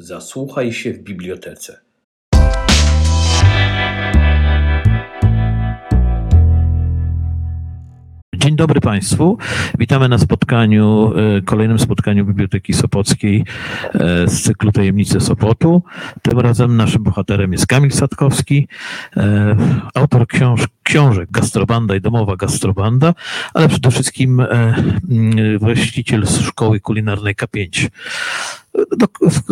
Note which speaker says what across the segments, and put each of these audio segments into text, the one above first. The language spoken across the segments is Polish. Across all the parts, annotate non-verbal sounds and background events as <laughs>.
Speaker 1: Zasłuchaj się w bibliotece.
Speaker 2: Dzień dobry Państwu. Witamy na spotkaniu, e, kolejnym spotkaniu Biblioteki Sopockiej e, z cyklu Tajemnice Sopotu. Tym razem naszym bohaterem jest Kamil Sadkowski, e, autor książ książek Gastrobanda i Domowa Gastrobanda, ale przede wszystkim właściciel Szkoły Kulinarnej K5,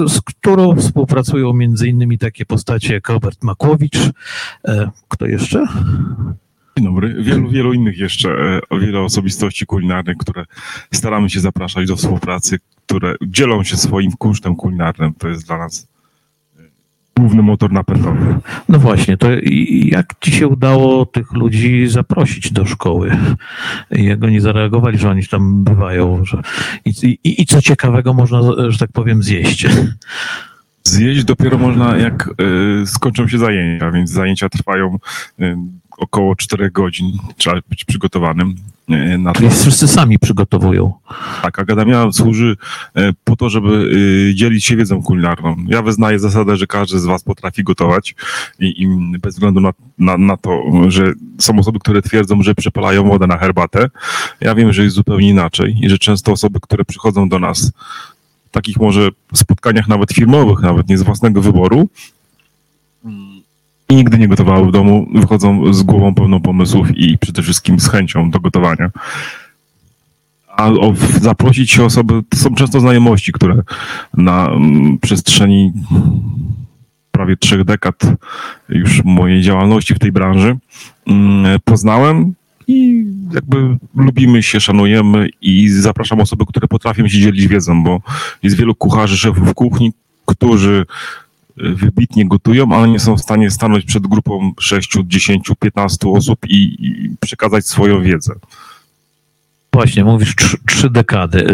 Speaker 2: z którą współpracują między innymi takie postacie jak Robert Makłowicz. Kto jeszcze?
Speaker 3: Dzień dobry. Wielu, wielu innych jeszcze, e, wiele osobistości kulinarnych, które staramy się zapraszać do współpracy, które dzielą się swoim kunsztem kulinarnym. To jest dla nas e, główny motor napędowy.
Speaker 2: No właśnie, to jak ci się udało tych ludzi zaprosić do szkoły? Jak oni zareagowali, że oni tam bywają? Że... I, i, I co ciekawego można, że tak powiem, zjeść?
Speaker 3: Zjeść dopiero można, jak y, skończą się zajęcia, więc zajęcia trwają y, około 4 godzin. Trzeba być przygotowanym
Speaker 2: na to. Czyli wszyscy sami przygotowują.
Speaker 3: Tak, Akademia służy po to, żeby dzielić się wiedzą kulinarną. Ja wyznaję zasadę, że każdy z Was potrafi gotować i, i bez względu na, na, na, to, że są osoby, które twierdzą, że przepalają wodę na herbatę. Ja wiem, że jest zupełnie inaczej i że często osoby, które przychodzą do nas takich może spotkaniach nawet firmowych, nawet nie z własnego wyboru i nigdy nie gotowały w domu, wychodzą z głową pełną pomysłów i przede wszystkim z chęcią do gotowania. A o, zaprosić się osoby, to są często znajomości, które na m, przestrzeni prawie trzech dekad już mojej działalności w tej branży m, poznałem i jakby lubimy się, szanujemy i zapraszam osoby, które potrafią się dzielić wiedzą, bo jest wielu kucharzy, szefów kuchni, którzy wybitnie gotują, ale nie są w stanie stanąć przed grupą 6, 10, 15 osób i, i przekazać swoją wiedzę.
Speaker 2: Właśnie, mówisz trzy, dekady.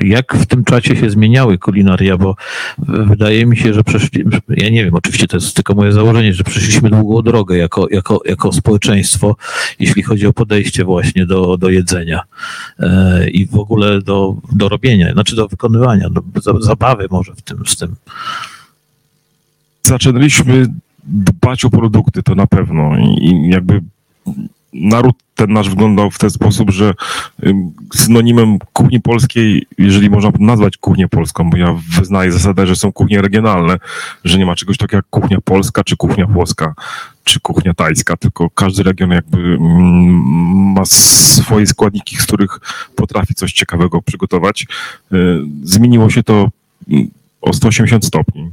Speaker 2: Y, jak w tym czasie się zmieniały kulinaria? Bo wydaje mi się, że przeszli, ja nie wiem, oczywiście to jest tylko moje założenie, że przeszliśmy długą drogę jako, jako, jako społeczeństwo, jeśli chodzi o podejście właśnie do, do jedzenia y, i w ogóle do, do robienia, znaczy do wykonywania, do zabawy może w tym, z tym.
Speaker 3: Zaczęliśmy dbać o produkty, to na pewno i jakby naród ten nasz wyglądał w ten sposób, że synonimem kuchni polskiej, jeżeli można nazwać kuchnię polską, bo ja wyznaję zasadę, że są kuchnie regionalne, że nie ma czegoś takiego jak kuchnia polska, czy kuchnia włoska, czy kuchnia tajska, tylko każdy region jakby ma swoje składniki, z których potrafi coś ciekawego przygotować. Y, zmieniło się to o 180 stopni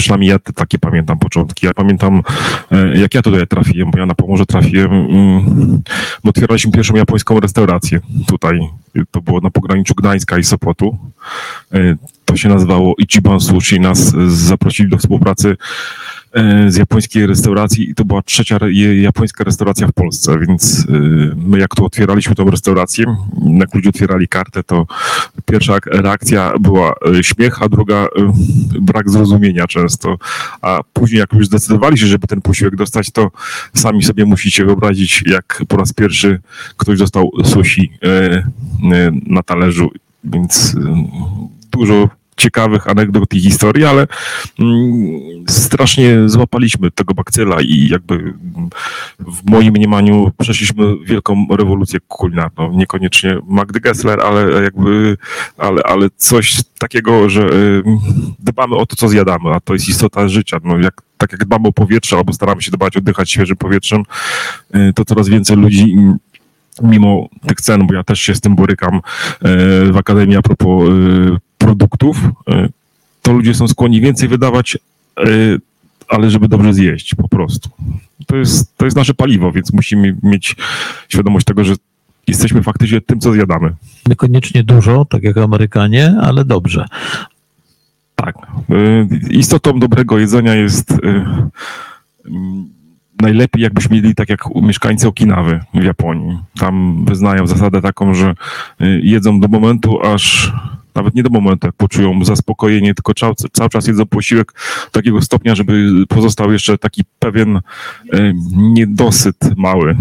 Speaker 3: przynajmniej ja takie pamiętam początki. Ja pamiętam, e, jak ja tutaj trafiłem, bo ja na Pomorze trafiłem, mm, otwieraliśmy pierwszą japońską restaurację tutaj. To było na pograniczu Gdańska i Sopotu. E, to się nazywało Ichiban Sushi. Nas zaprosili do współpracy z japońskiej restauracji i to była trzecia japońska restauracja w Polsce, więc e, my jak tu otwieraliśmy tą restaurację, jak ludzie otwierali kartę, to pierwsza reakcja była e, śmiech, a druga brak zrozumienia często, a później jak już zdecydowali się, żeby ten posiłek dostać, to sami sobie musicie wyobrazić, jak po raz pierwszy ktoś dostał sushi na talerzu, więc dużo ciekawych anegdot i historii, ale mm, strasznie złapaliśmy tego bakcyla i jakby w moim mniemaniu przeszliśmy wielką rewolucję kulinarną. Niekoniecznie Magdy Gessler, ale jakby, ale, ale coś takiego, że y, dbamy o to, co zjadamy, a to jest istota życia. No jak, tak jak dbamy o powietrze, albo staramy się dbać, oddychać świeżym powietrzem, y, to coraz więcej ludzi mimo tych cen, bo ja też się z tym borykam y, w Akademii a propos produktów, e, to ludzie są skłonni więcej wydawać, e, ale żeby dobrze zjeść po prostu. To jest, to jest nasze paliwo, więc musimy mieć świadomość tego, że jesteśmy faktycznie tym, co zjadamy.
Speaker 2: Niekoniecznie dużo, tak jak Amerykanie, ale dobrze.
Speaker 3: Tak. E, istotą dobrego jedzenia jest najlepiej jakbyśmy mieli tak jak mieszkańcy Okinawy w Japonii. Tam wyznają zasadę taką, że jedzą do momentu, aż nawet nie do momentu, jak poczują zaspokojenie, tylko cały, cały czas jedzą posiłek do takiego stopnia, żeby pozostał jeszcze taki pewien e, niedosyt mały.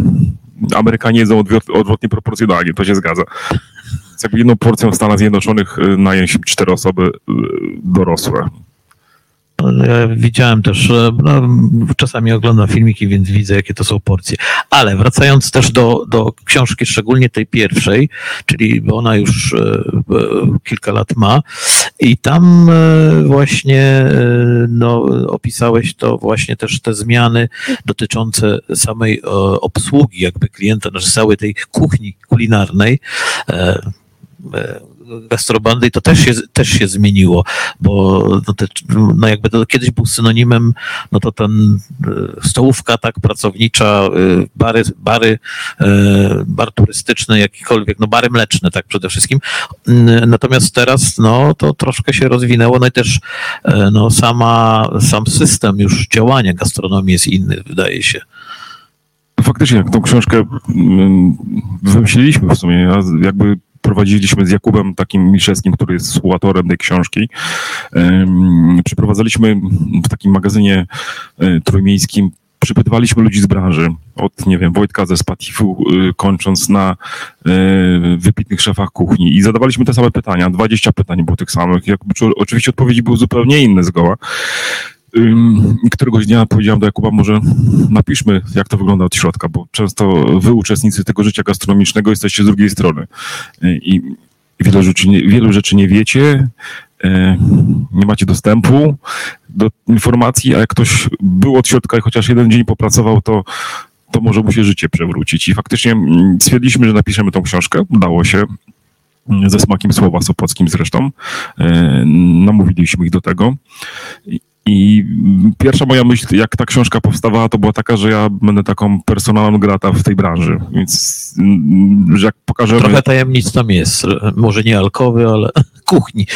Speaker 3: Amerykanie jedzą odwrotnie proporcjonalnie, to się zgadza. Więc jakby jedną porcją w Stanach Zjednoczonych e, najem cztery osoby e, dorosłe.
Speaker 2: Ja widziałem też, e, no, czasami oglądam filmiki, więc widzę, jakie to są porcje. Ale wracając też do, do książki, szczególnie tej pierwszej, czyli bo ona już e, kilka lat ma, i tam właśnie no, opisałeś to właśnie też te zmiany dotyczące samej obsługi jakby klienta, znaczy całej tej kuchni kulinarnej gastrobandy i to też się, też się zmieniło, bo no, te, no jakby to kiedyś był synonimem, no to ten e, stołówka tak pracownicza, e, bary, bary, e, bar turystyczny, jakikolwiek, no bary mleczne tak przede wszystkim. Natomiast teraz no to troszkę się rozwinęło, no i też no sama, sam system już działania gastronomii jest inny, wydaje się.
Speaker 3: Faktycznie, tą książkę mm, wymyśliliśmy w sumie, jakby prowadziliśmy z Jakubem takim Miszewskim, który jest współautorem tej książki. Przeprowadzaliśmy w takim magazynie e, trójmiejskim przypytywaliśmy ludzi z branży, od, nie wiem, Wojtka ze Spatifu, e, kończąc na e, wybitnych szefach kuchni i zadawaliśmy te same pytania, 20 pytań było tych samych. Oczywiście odpowiedzi były zupełnie inne zgoła. Któregoś dnia powiedziałem do Jakuba, może napiszmy, jak to wygląda od środka, bo często wy, uczestnicy tego życia gastronomicznego, jesteście z drugiej strony i wiele rzeczy nie, wielu rzeczy nie wiecie, e, nie macie dostępu do informacji, a jak ktoś był od środka i chociaż jeden dzień popracował, to, to może mu się życie przewrócić. I faktycznie mm, stwierdziliśmy, że napiszemy tą książkę, udało się, ze smakiem słowa Sopockim zresztą. E, namówiliśmy ich do tego. I pierwsza moja myśl, jak ta książka powstawała, to była taka, że ja będę taką personalną grata w tej branży, więc mm, że jak pokażemy...
Speaker 2: Trochę tajemnic tam jest, może nie alkowy, ale <laughs> kuchni.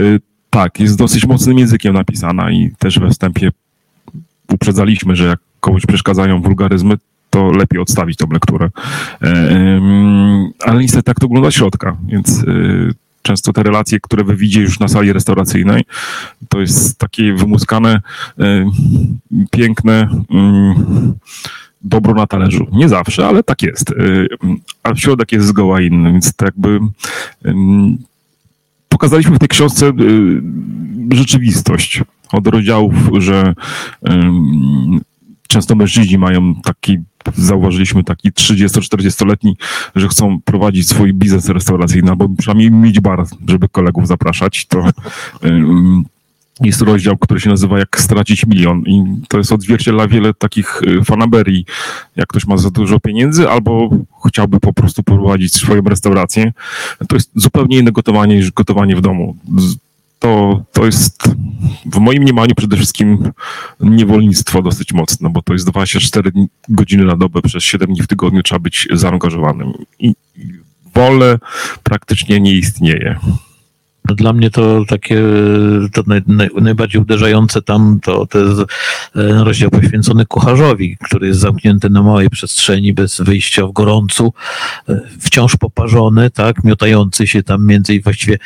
Speaker 3: Y, tak, jest dosyć mocnym językiem napisana i też we wstępie uprzedzaliśmy, że jak komuś przeszkadzają wulgaryzmy, to lepiej odstawić tą lekturę. E, ale niestety tak to wygląda środka, więc y, często te relacje, które wy widzicie już na sali restauracyjnej, to jest takie wymuskane, e, piękne mm, dobro na talerzu. Nie zawsze, ale tak jest. E, a środek jest zgoła inny, więc tak jakby pokazaliśmy w tej książce rzeczywistość od rozdziałów, że często mężczyźni mają taki zauważyliśmy taki 30-40-letni, że chcą prowadzić swój biznes restauracyjny, albo przynajmniej mieć bar, żeby kolegów zapraszać, to <laughs> jest rozdział, który się nazywa Jak stracić milion i to jest odzwierciedla wiele takich y, fanaberii, jak ktoś ma za dużo pieniędzy albo chciałby po prostu prowadzić swoją restaurację. To jest zupełnie inne gotowanie niż gotowanie w domu to, to jest w moim mniemaniu przede wszystkim niewolnictwo dosyć mocne, bo to jest 24 godziny na dobę przez 7 dni w tygodniu trzeba być zaangażowanym. I wolę praktycznie nie istnieje.
Speaker 2: Dla mnie to takie to naj, naj, najbardziej uderzające tam to, to jest e, rozdział poświęcony kucharzowi, który jest zamknięty na małej przestrzeni bez wyjścia w gorącu, e, wciąż poparzony, tak, miotający się tam między i właściwie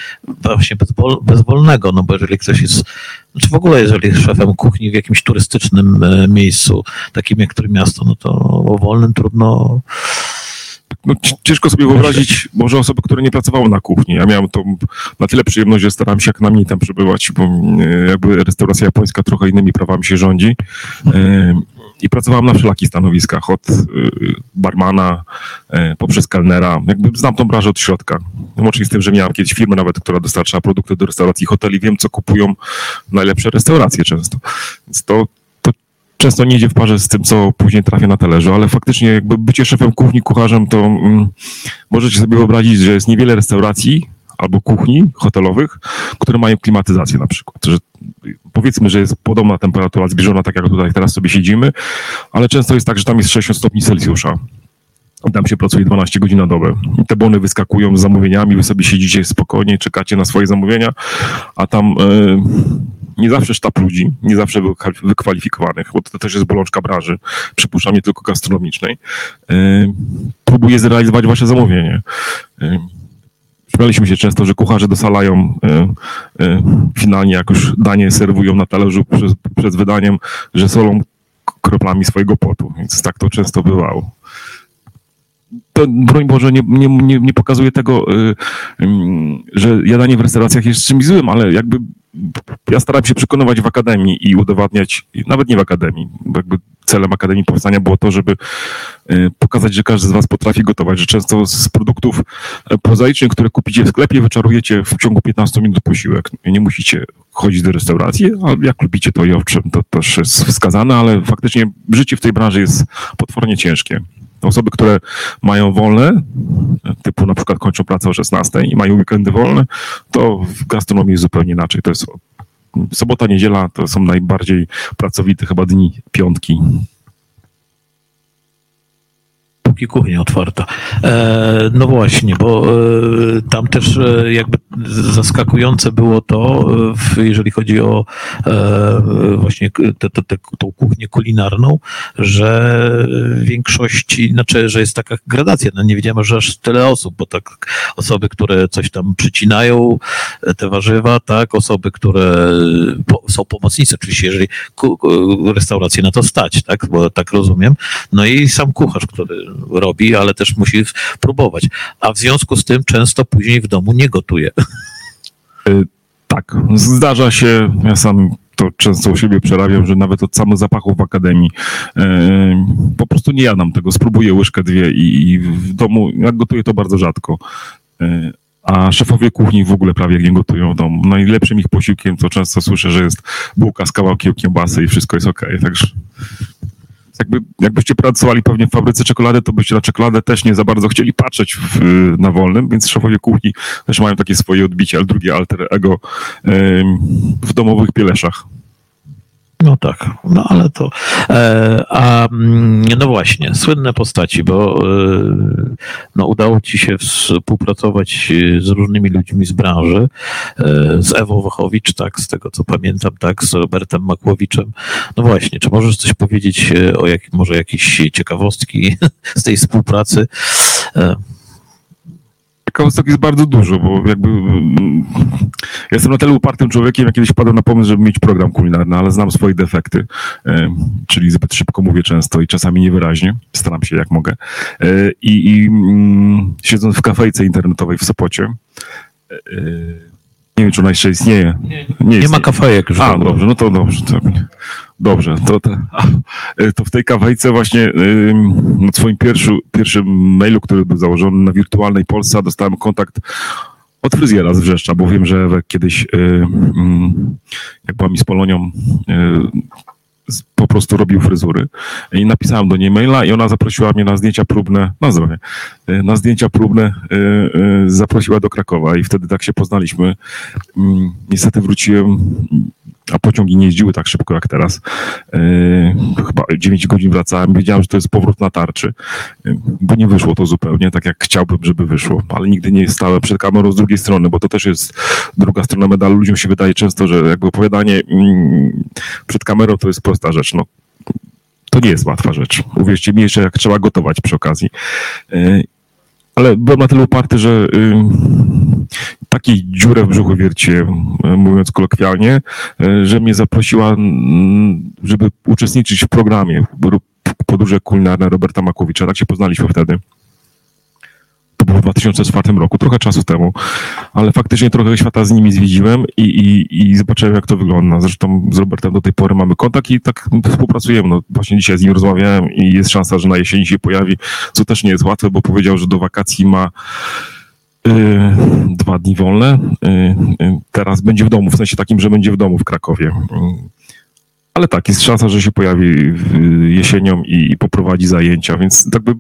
Speaker 2: właśnie bezwol, bezwolnego, no bo jeżeli ktoś jest, znaczy w ogóle jeżeli jest szefem kuchni w jakimś turystycznym e, miejscu, takim jak które miasto, no to o wolnym trudno
Speaker 3: no, ciężko sobie wyobrazić może osoby, które nie pracowały na kuchni. Ja miałem to na tyle przyjemność, że starałem się jak na mnie tam przebywać, bo e, jakby restauracja japońska trochę innymi prawami się rządzi. E, I pracowałem na wszelakich stanowiskach, od e, barmana poprzez kelnera. Jakby znam tą branżę od środka. Łącznie z tym, że miałem kiedyś firmę nawet, która dostarcza produkty do restauracji hoteli. Wiem, co kupują najlepsze restauracje często. Więc to, często nie idzie w parze z tym, co później trafia na talerzu, ale faktycznie jakby bycie szefem kuchni, kucharzem, to mm, możecie sobie wyobrazić, że jest niewiele restauracji albo kuchni hotelowych, które mają klimatyzację na przykład. Że powiedzmy, że jest podobna temperatura zbliżona, tak jak tutaj teraz sobie siedzimy, ale często jest tak, że tam jest 60 stopni Celsjusza. Tam się pracuje 12 godzin na dobę. Te bony wyskakują z zamówieniami, wy sobie siedzicie spokojnie, czekacie na swoje zamówienia, a tam... Yy, nie zawsze sztab ludzi, nie zawsze wykwalifikowanych, bo to też jest bolączka branży, przypuszczam nie tylko gastronomicznej, yy, próbuje zrealizować wasze zamówienie. Yy, śmialiśmy się często, że kucharze dosalają yy, finalnie, jak już danie serwują na talerzu przed, przed wydaniem, że solą kroplami swojego potu, więc tak to często bywało. To broń Boże nie, nie, nie, nie pokazuje tego, że jadanie w restauracjach jest czymś złym, ale jakby ja staram się przekonywać w akademii i udowadniać, nawet nie w akademii, bo jakby celem Akademii Powstania było to, żeby y, pokazać, że każdy z was potrafi gotować, że często z produktów e, prozaicznych, które kupicie w sklepie, wyczarujecie w ciągu 15 minut posiłek. Nie musicie chodzić do restauracji, a jak lubicie to i owszem, to też jest wskazane, ale faktycznie życie w tej branży jest potwornie ciężkie. Osoby, które mają wolne, typu na przykład kończą pracę o 16 i mają weekendy wolne, to w gastronomii jest zupełnie inaczej. To jest sobota, niedziela to są najbardziej pracowite chyba dni, piątki
Speaker 2: póki kuchnia otwarta. E, no właśnie, bo e, tam też e, jakby zaskakujące było to, w, jeżeli chodzi o e, właśnie te, te, te, tą kuchnię kulinarną, że większości, znaczy, że jest taka gradacja. No nie wiedziałem, że aż tyle osób, bo tak osoby, które coś tam przycinają, e, te warzywa, tak, osoby, które po, są pomocnicy, oczywiście, jeżeli ku, restauracje na to stać, tak, bo tak rozumiem. No i sam kucharz, który robi, ale też musi próbować. A w związku z tym często później w domu nie gotuje. <laughs>
Speaker 3: Y, tak, zdarza się, ja sam to często u siebie przerabiam, że nawet od samych zapachów w akademii yy, po prostu nie jadam tego, spróbuję łyżkę, dwie i, i w domu, jak gotuję to bardzo rzadko. Yy, a szefowie kuchni w ogóle prawie nie gotują w domu. Najlepszym ich posiłkiem to często słyszę, że jest bułka z kawałkiem kiełbasy i wszystko jest ok. Także jakby, jakbyście pracowali pewnie w fabryce czekolady, to byście na czekoladę też nie za bardzo chcieli patrzeć w, na wolnym, więc szefowie kuchni też mają takie swoje odbicie, ale drugie alter ego w domowych pieleszach.
Speaker 2: No tak, no ale to. E, a mm, no właśnie, słynne postaci, bo e, no, udało ci się współpracować z różnymi ludźmi z branży, e, z Ewą Wachowicz, tak, z tego co pamiętam, tak, z Robertem Makłowiczem. No właśnie, czy możesz coś powiedzieć o jak, może jakieś ciekawostki <laughs> z tej współpracy? E,
Speaker 3: ciekawostek jest bardzo dużo, bo jakby mm, jestem na tyle upartym człowiekiem, jak kiedyś padłem na pomysł, żeby mieć program kulinarny, ale znam swoje defekty, e, czyli zbyt szybko mówię często i czasami niewyraźnie, staram się jak mogę. E, I, i mm, siedząc w kafejce internetowej w Sopocie, e, nie wiem, czy ona jeszcze istnieje.
Speaker 2: Nie, nie, nie ma kafejek już.
Speaker 3: A, dobrze, no to dobrze. To, dobrze, to, to, to w tej kawejce właśnie na swoim pierwszym, pierwszym mailu, który był założony na wirtualnej Polsce, dostałem kontakt od fryzjera z Wrzeszcza, bo wiem, że kiedyś, jak była mi z Polonią, po prostu robił fryzury. I napisałem do niej maila i ona zaprosiła mnie na zdjęcia próbne, na zdrowie, y, na zdjęcia próbne y, y, zaprosiła do Krakowa i wtedy tak się poznaliśmy. Mm, niestety wróciłem a pociągi nie jeździły tak szybko jak teraz. Yy, chyba 9 godzin wracałem, wiedziałem, że to jest powrót na tarczy, yy, bo nie wyszło to zupełnie tak, jak chciałbym, żeby wyszło, ale nigdy nie stałem przed kamerą z drugiej strony, bo to też jest druga strona medalu. Ludziom się wydaje często, że jakby opowiadanie yy, przed kamerą to jest prosta rzecz. No, to nie jest łatwa rzecz. Uwierzcie mi jeszcze, jak trzeba gotować przy okazji. Ale byłem na tyle uparty, że y, takiej dziurę w brzuchu wiercie, y, mówiąc kolokwialnie, y, że mnie zaprosiła, żeby uczestniczyć w programie Podróże kulinarne Roberta Makowicza. Tak się poznaliśmy wtedy było w 2004 roku, trochę czasu temu, ale faktycznie trochę świata z nimi zwiedziłem i, i, i zobaczyłem, jak to wygląda. Zresztą z Robertem do tej pory mamy kontakt i tak współpracujemy. No, właśnie dzisiaj z nim rozmawiałem i jest szansa, że na jesieni się pojawi, co też nie jest łatwe, bo powiedział, że do wakacji ma y, dwa dni wolne. Y, y, teraz będzie w domu, w sensie takim, że będzie w domu w Krakowie. Ale tak, jest szansa, że się pojawi jesienią i, i poprowadzi zajęcia, więc tak, by,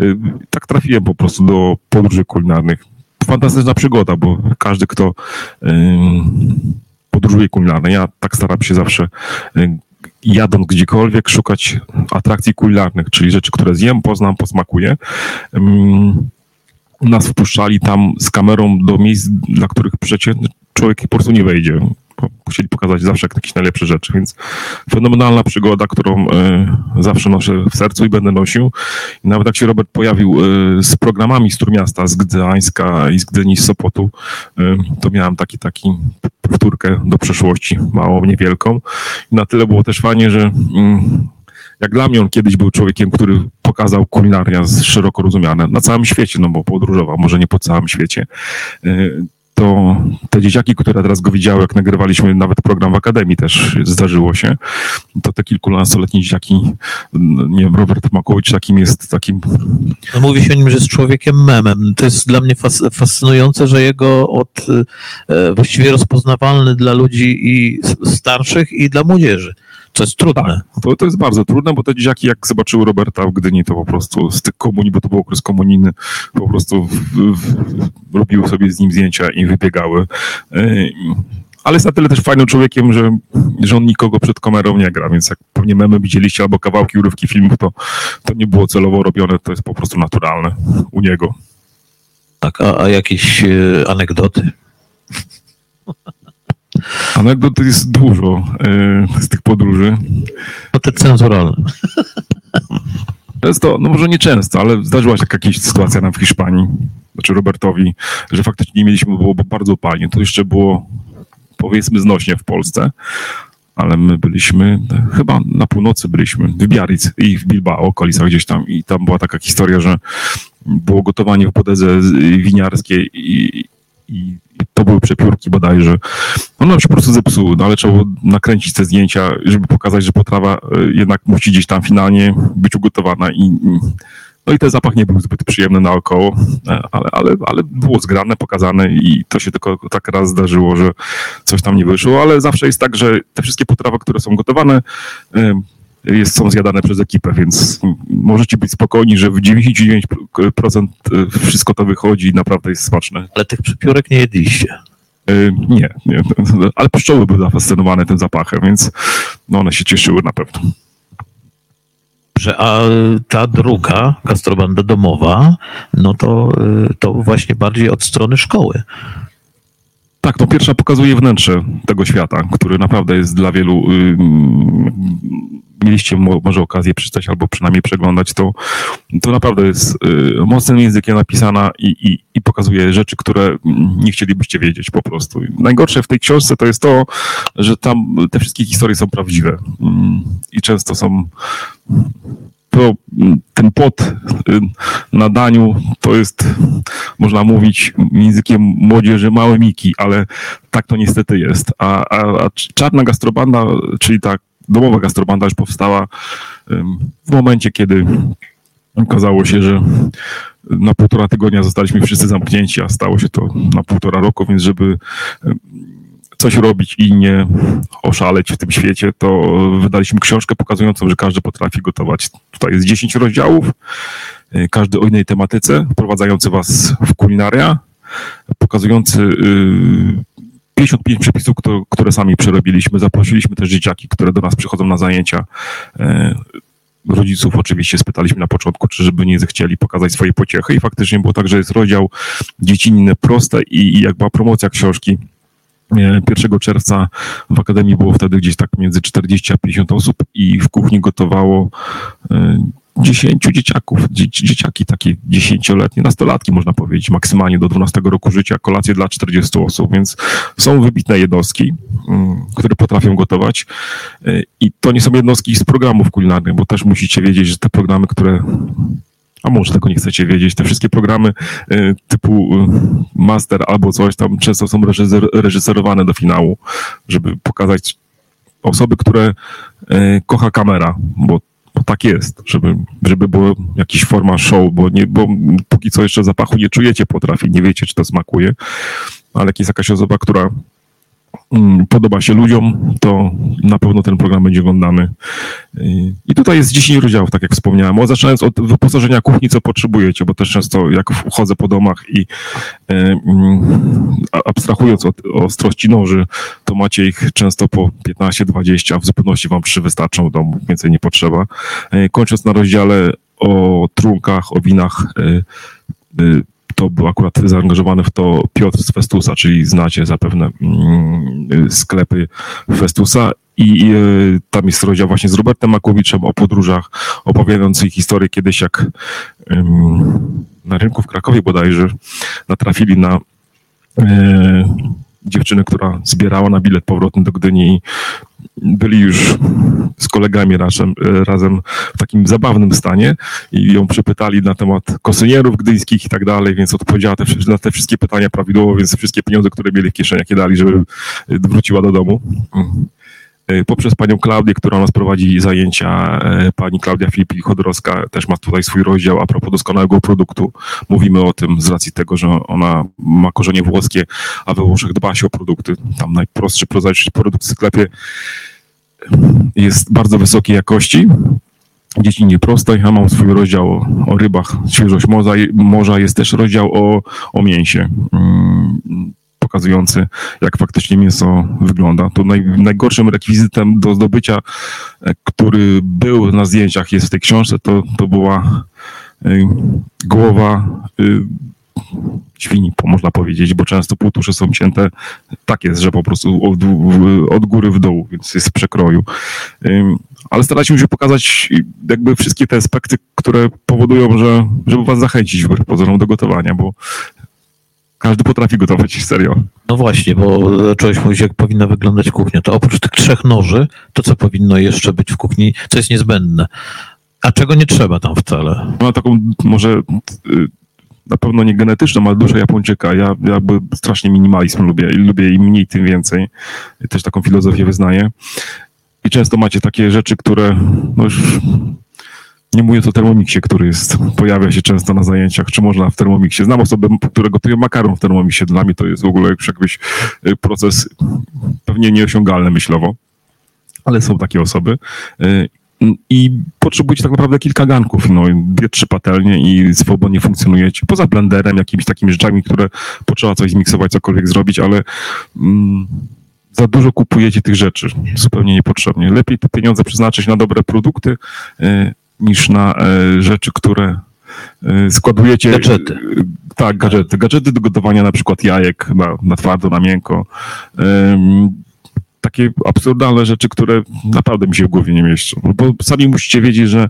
Speaker 3: y, tak trafiłem po prostu do podróży kulinarnych. Fantastyczna przygoda, bo każdy, kto y, podróżuje kulinarnie, ja tak staram się zawsze y, jadąc gdziekolwiek szukać atrakcji kulinarnych, czyli rzeczy, które zjem, poznam, posmakuję. Nas wpuszczali tam z kamerą do miejsc, dla których przeciętny człowiek po prostu nie wejdzie chcieli pokazać zawsze jakieś najlepsze rzeczy, więc fenomenalna przygoda, którą e, zawsze noszę w sercu i będę nosił. I nawet jak się Robert pojawił e, z programami z Trójmiasta, z Gdańska i z Gdyni, z Sopotu, e, to miałem taki, taki powtórkę do przeszłości, małą, niewielką. I na tyle było też fajnie, że mm, jak dla mnie on kiedyś był człowiekiem, który pokazał kulinarnia szeroko rozumiane na całym świecie, no bo podróżował, może nie po całym świecie to te dzieciaki, które teraz go widziały, jak nagrywaliśmy nawet program w Akademii też zdarzyło się, to te kilkunastoletnie dzieciaki, nie wiem, Robert Makowicz takim jest takim...
Speaker 2: No mówi się o nim, że jest człowiekiem memem. To jest dla mnie fas fascynujące, że jego od e, właściwie rozpoznawalny dla ludzi i starszych i dla młodzieży. Co jest trudne.
Speaker 3: Tak, to, to jest bardzo trudne, bo te dzieciaki jak zobaczyły Roberta w Gdyni, to po prostu z tych komunii, bo to był okres komuniny, po prostu w, w, robiły sobie z nim zdjęcia i wybiegały. Yy, ale jest na tyle też fajnym człowiekiem, że, że on nikogo przed kamerą nie gra, więc jak pewnie memy widzieliście albo kawałki, urywki filmów, to, to nie było celowo robione, to jest po prostu naturalne u niego.
Speaker 2: Tak, a, a jakieś e, anegdoty? <laughs>
Speaker 3: Anegdot jest dużo yy, z tych podróży.
Speaker 2: No te cenzuralne.
Speaker 3: Często, no może nie często, ale zdarzyła się jakaś sytuacja nam w Hiszpanii, znaczy Robertowi, że faktycznie nie mieliśmy, było bardzo upalnie. To jeszcze było powiedzmy znośnie w Polsce, ale my byliśmy, chyba na północy byliśmy, w Biarritz i w Bilbao, okolicach gdzieś tam i tam była taka historia, że było gotowanie w bodeze winiarskiej i, i to były przepiórki bodajże. One się po prostu zepsuły, no ale trzeba nakręcić te zdjęcia, żeby pokazać, że potrawa e, jednak musi gdzieś tam finalnie być ugotowana i no i ten zapach nie był zbyt przyjemny naokoło, e, ale, ale, ale było zgrane, pokazane i to się tylko tak raz zdarzyło, że coś tam nie wyszło, ale zawsze jest tak, że te wszystkie potrawy, które są gotowane, e, jest, są zjadane przez ekipę, więc możecie być spokojni, że w 99% wszystko to wychodzi i naprawdę jest smaczne.
Speaker 2: Ale tych przypiórek nie jedliście.
Speaker 3: E, nie, nie, ale pszczoły były zafascynowane tym zapachem, więc no one się cieszyły na pewno.
Speaker 2: A ta druga gastrobanda domowa, no to, y, to właśnie bardziej od strony szkoły.
Speaker 3: Tak, to pierwsza pokazuje wnętrze tego świata, który naprawdę jest dla wielu. Yy, mieliście może okazję przeczytać albo przynajmniej przeglądać, to, to naprawdę jest yy, mocnym językiem napisana i, i, i, pokazuje rzeczy, które nie chcielibyście wiedzieć po prostu. Najgorsze w tej książce to jest to, że tam te wszystkie historie są prawdziwe yy, i często są to ten pot y, na daniu to jest, można mówić językiem młodzieży małe miki, ale tak to niestety jest. A, a, a czarna gastrobanda, czyli ta domowa gastrobanda już powstała w momencie, kiedy okazało się, że na półtora tygodnia zostaliśmy wszyscy zamknięci, a stało się to na półtora roku, więc żeby coś robić i nie oszaleć w tym świecie, to wydaliśmy książkę pokazującą, że każdy potrafi gotować. Tutaj jest 10 rozdziałów, y, każdy o innej tematyce, wprowadzający was w kulinaria, pokazujący 55 y, przepisów, które, które sami przerobiliśmy. Zaprosiliśmy też dzieciaki, które do nas przychodzą na zajęcia. Y, rodziców oczywiście spytaliśmy na początku, czy żeby nie zechcieli pokazać swoje pociechy i faktycznie było tak, że jest rozdział dziecinny proste i, i jak była promocja książki, 1 czerwca w Akademii było wtedy gdzieś tak między 40 a 50 osób i w kuchni gotowało 10 e, dzieciaków, dzieciaki takie 10-letnie, nastolatki można powiedzieć, maksymalnie do 12 roku życia, kolacje dla 40 osób, więc są wybitne jednostki, mm, które potrafią gotować. E, i to nie są jednostki z programów kulinarnych, bo też musicie wiedzieć, że te programy, które a może tego nie chcecie wiedzieć, te wszystkie programy y, typu y, master albo coś tam często są reżyserowane do finału, żeby pokazać osoby, które y, kocha kamera, bo tak jest, żeby, żeby było jakiś forma show, bo, nie, bo póki co jeszcze zapachu nie czujecie potrafi, nie wiecie, czy to smakuje, ale jak jest jakaś osoba, która podoba się ludziom, to na pewno ten program będzie oglądany. I tutaj jest 10 rozdziałów, tak jak wspomniałem. O, zaczynając od wyposażenia kuchni, co potrzebujecie, bo też często jak wchodzę po domach i e, mm, abstrahując od ostrości noży, to macie ich często po 15-20, a w zupełności wam trzy wystarczą w domu, więcej nie potrzeba. E, kończąc na rozdziale o trunkach, o winach, e, to był akurat zaangażowany w to Piotr z Festusa, czyli znacie zapewne mm, sklepy Festusa. I y, tam jest rozdział właśnie z Robertem Makłowiczem o podróżach, opowiadający historię kiedyś jak na rynku w Krakowie bodajże natrafili na e, dziewczynę, która zbierała na bilet powrotny do Gdyni i byli już kolegami razem, razem w takim zabawnym stanie i ją przypytali na temat kosynierów gdyńskich i tak dalej, więc odpowiedziała te, na te wszystkie pytania prawidłowo, więc wszystkie pieniądze, które mieli w kieszeniach, je dali, żeby wróciła do domu. E, poprzez panią Klaudię, która nas prowadzi zajęcia, e, pani Klaudia Filipik-Chodorowska też ma tutaj swój rozdział a propos doskonałego produktu. Mówimy o tym z racji tego, że ona ma korzenie włoskie, a we Włoszech dba się o produkty. Tam najprostszy prozaiczny produkt w sklepie jest bardzo wysokiej jakości, dziedzinie prostej, a mam swój rozdział o, rybach, świeżość morza, morza, jest też rozdział o, o mięsie. Pokazujący, jak faktycznie mięso wygląda. To naj, najgorszym rekwizytem do zdobycia, e, który był na zdjęciach, jest w tej książce, to, to była y, głowa y, świni, można powiedzieć, bo często półtusze są cięte. Tak jest, że po prostu od, od góry w dół, więc jest w przekroju. Ale staraliśmy się pokazać jakby wszystkie te aspekty, które powodują, że żeby was zachęcić wbrew pozorom do gotowania, bo każdy potrafi gotować, serio.
Speaker 2: No właśnie, bo zacząłeś mówić, jak powinna wyglądać kuchnia. To oprócz tych trzech noży, to co powinno jeszcze być w kuchni, co jest niezbędne? A czego nie trzeba tam wcale?
Speaker 3: Ma taką może y, na pewno nie genetyczną, ale duszę Japończyka. Ja jakby strasznie minimalizm lubię i lubię im mniej, tym więcej. Też taką filozofię wyznaję. I często macie takie rzeczy, które no już nie mówię o termomiksie, który jest, pojawia się często na zajęciach, czy można w termomiksie. Znam osobę, która gotuje makaron w termomiksie. Dla mnie to jest w ogóle jakiś y, proces pewnie nieosiągalny myślowo, ale są takie osoby. Y, I potrzebujecie tak naprawdę kilka ganków, no, dwie, trzy patelnie i swobodnie funkcjonujecie. Poza blenderem, jakimiś takimi rzeczami, które potrzeba coś zmiksować, cokolwiek zrobić, ale mm, za dużo kupujecie tych rzeczy zupełnie niepotrzebnie. Lepiej te pieniądze przeznaczyć na dobre produkty, y, niż na e, rzeczy, które e, składujecie.
Speaker 2: Gadżety.
Speaker 3: Tak, gadżety. Gadżety do gotowania na przykład jajek na, na twardo, na miękko. Takie absurdalne rzeczy, które naprawdę mi się w głowie nie mieszczą. Bo sami musicie wiedzieć, że,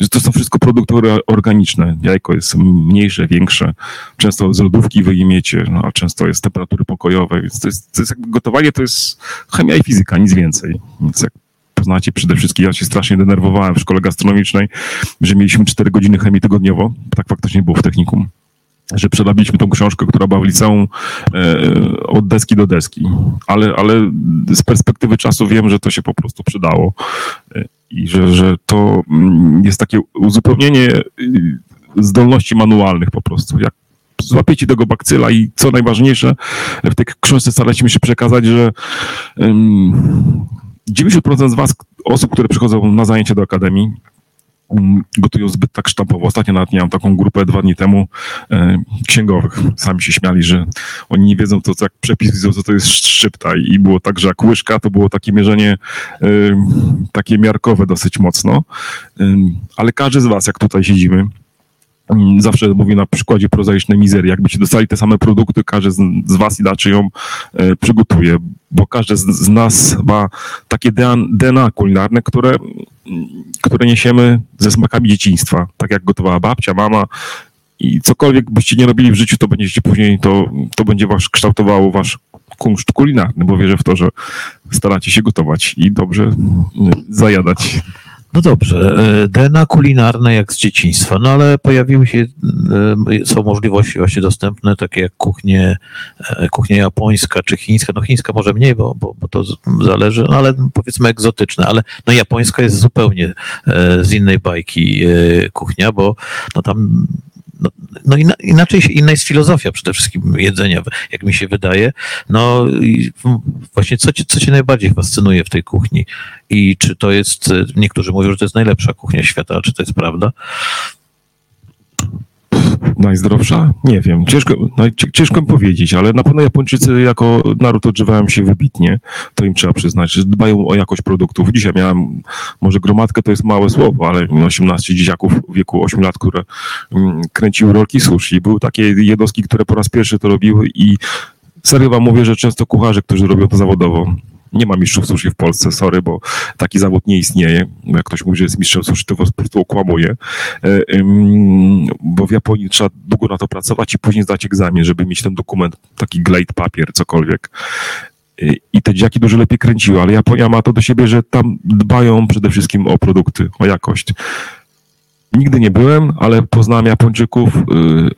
Speaker 3: że to są wszystko produkty organiczne. Jajko jest mniejsze, większe. Często z lodówki wyjmiecie, no, a często jest temperatury pokojowe. Więc to jest, to jest gotowanie to jest chemia i fizyka, nic więcej. Więc jak poznacie przede wszystkim. Ja się strasznie denerwowałem w szkole gastronomicznej, że mieliśmy 4 godziny chemii tygodniowo. Tak faktycznie było w technikum że przerabiliśmy tą książkę, która była w liceum e, od deski do deski. Ale, ale z perspektywy czasu wiem, że to się po prostu przydało e, i że, że to mm, jest takie uzupełnienie e, zdolności manualnych po prostu. Jak złapiecie tego bakcyla i co najważniejsze, w tej książce staraliśmy się przekazać, że 90% z Was, osób, które przychodzą na zajęcia do Akademii, mm, gotują zbyt tak sztampowo. Ostatnio nawet miałem taką grupę dwa dni temu e, księgowych. Sami się śmiali, że oni nie wiedzą, to co jak przepis widzą, co to jest szczypta i było tak, że jak łyżka, to było takie mierzenie e, takie miarkowe dosyć mocno. E, ale każdy z was, jak tutaj siedzimy, Zawsze mówię na przykładzie prozaicznej mizerii. Jakbyście dostali te same produkty, każdy z, z Was inaczej ją e, przygotuje bo każdy z, z nas ma takie DNA kulinarne, które, które niesiemy ze smakami dzieciństwa, tak jak gotowała babcia, mama, i cokolwiek byście nie robili w życiu, to będziecie później, to, to będzie was kształtowało wasz kunszt kulinarny, bo wierzę w to, że staracie się gotować i dobrze zajadać.
Speaker 2: No dobrze, e, DNA kulinarne jak z dzieciństwa, no ale pojawiły się, e, są możliwości właśnie dostępne, takie jak kuchnie, e, kuchnia japońska czy chińska, no chińska może mniej, bo, bo, bo to zależy, no ale powiedzmy egzotyczne, ale no japońska jest zupełnie z innej bajki kuchnia, bo no tam no, no inaczej, inna jest filozofia przede wszystkim jedzenia, jak mi się wydaje. No i właśnie co, co cię najbardziej fascynuje w tej kuchni? I czy to jest, niektórzy mówią, że to jest najlepsza kuchnia świata, czy to jest prawda?
Speaker 3: Najzdrowsza? Nie wiem, ciężko, ciężko mi powiedzieć, ale na pewno Japończycy jako naród odżywają się wybitnie, to im trzeba przyznać, dbają o jakość produktów. Dzisiaj miałem, może gromadkę to jest małe słowo, ale 18 dzieciaków w wieku 8 lat, które mm, kręciły rolki sushi. Były takie jednostki, które po raz pierwszy to robiły i serio wam mówię, że często kucharze, którzy robią to zawodowo, nie ma mistrzów sushi w Polsce, sorry, bo taki zawód nie istnieje. Jak ktoś mówi, że jest mistrzem sushi, to po prostu okłamuje. E, bo w Japonii trzeba długo na to pracować i później zdać egzamin, żeby mieć ten dokument, taki glade papier, cokolwiek. y, i te dziaki dużo lepiej kręciły, ale Japonia ma to do siebie, że tam dbają przede wszystkim o produkty, o jakość. Nigdy nie byłem, ale poznałem Japończyków, y,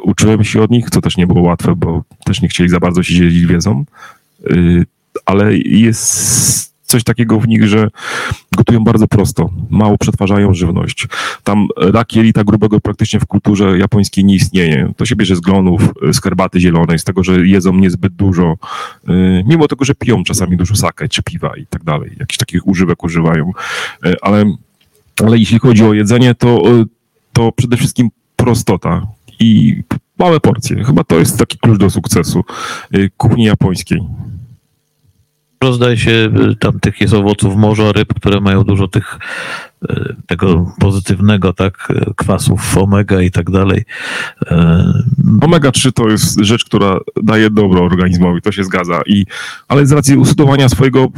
Speaker 3: uczyłem się od nich, co też nie było łatwe, bo też nie chcieli za bardzo się dzielić wiedzą, y, ale jest coś takiego w nich, że gotują bardzo prosto, mało przetwarzają żywność. Tam rak jelita grubego praktycznie w kulturze japońskiej nie istnieje. To się bierze z glonów, z herbaty zielonej, z tego, że jedzą niezbyt dużo, y, mimo tego, że piją czasami dużo sake czy piwa i tak dalej. Jakichś takich używek używają. Ale, ale jeśli chodzi o jedzenie, to, to przede wszystkim prostota i małe porcje. Chyba to jest taki klucz do sukcesu kuchni japońskiej.
Speaker 2: Zdaje się, y, tam tych jest owoców morza, ryb, które mają dużo tych y, tego pozytywnego, tak, y, kwasów omega i tak dalej.
Speaker 3: Omega 3 to jest rzecz, która daje dobro organizmowi, to się zgadza. I, ale z racji usudowania swojego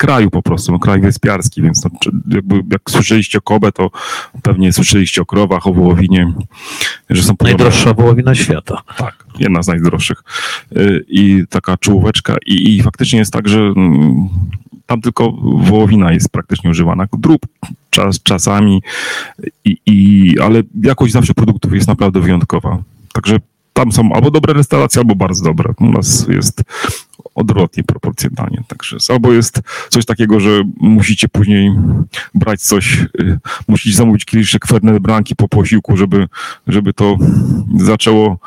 Speaker 3: kraju po prostu, no, kraj wyspiarski, więc no, jakby, jak słyszeliście o Kobe, to pewnie słyszeliście o krowach, o wołowinie,
Speaker 2: że są podobne. Najdroższa wołowina świata.
Speaker 3: Tak, jedna z najdroższych. Y, I taka czołóweczka i, i faktycznie jest tak, że mm, tam tylko wołowina jest praktycznie używana. Drób czas, czasami, i, i, ale jakość zawsze produktów jest naprawdę wyjątkowa. Także tam są albo dobre restauracje, albo bardzo dobre. U nas jest odwrotnie proporcjonalnie. Także albo jest coś takiego, że musicie później brać coś, y, musicie zamówić kieliszek Fernet Branki po posiłku, żeby, żeby to zaczęło,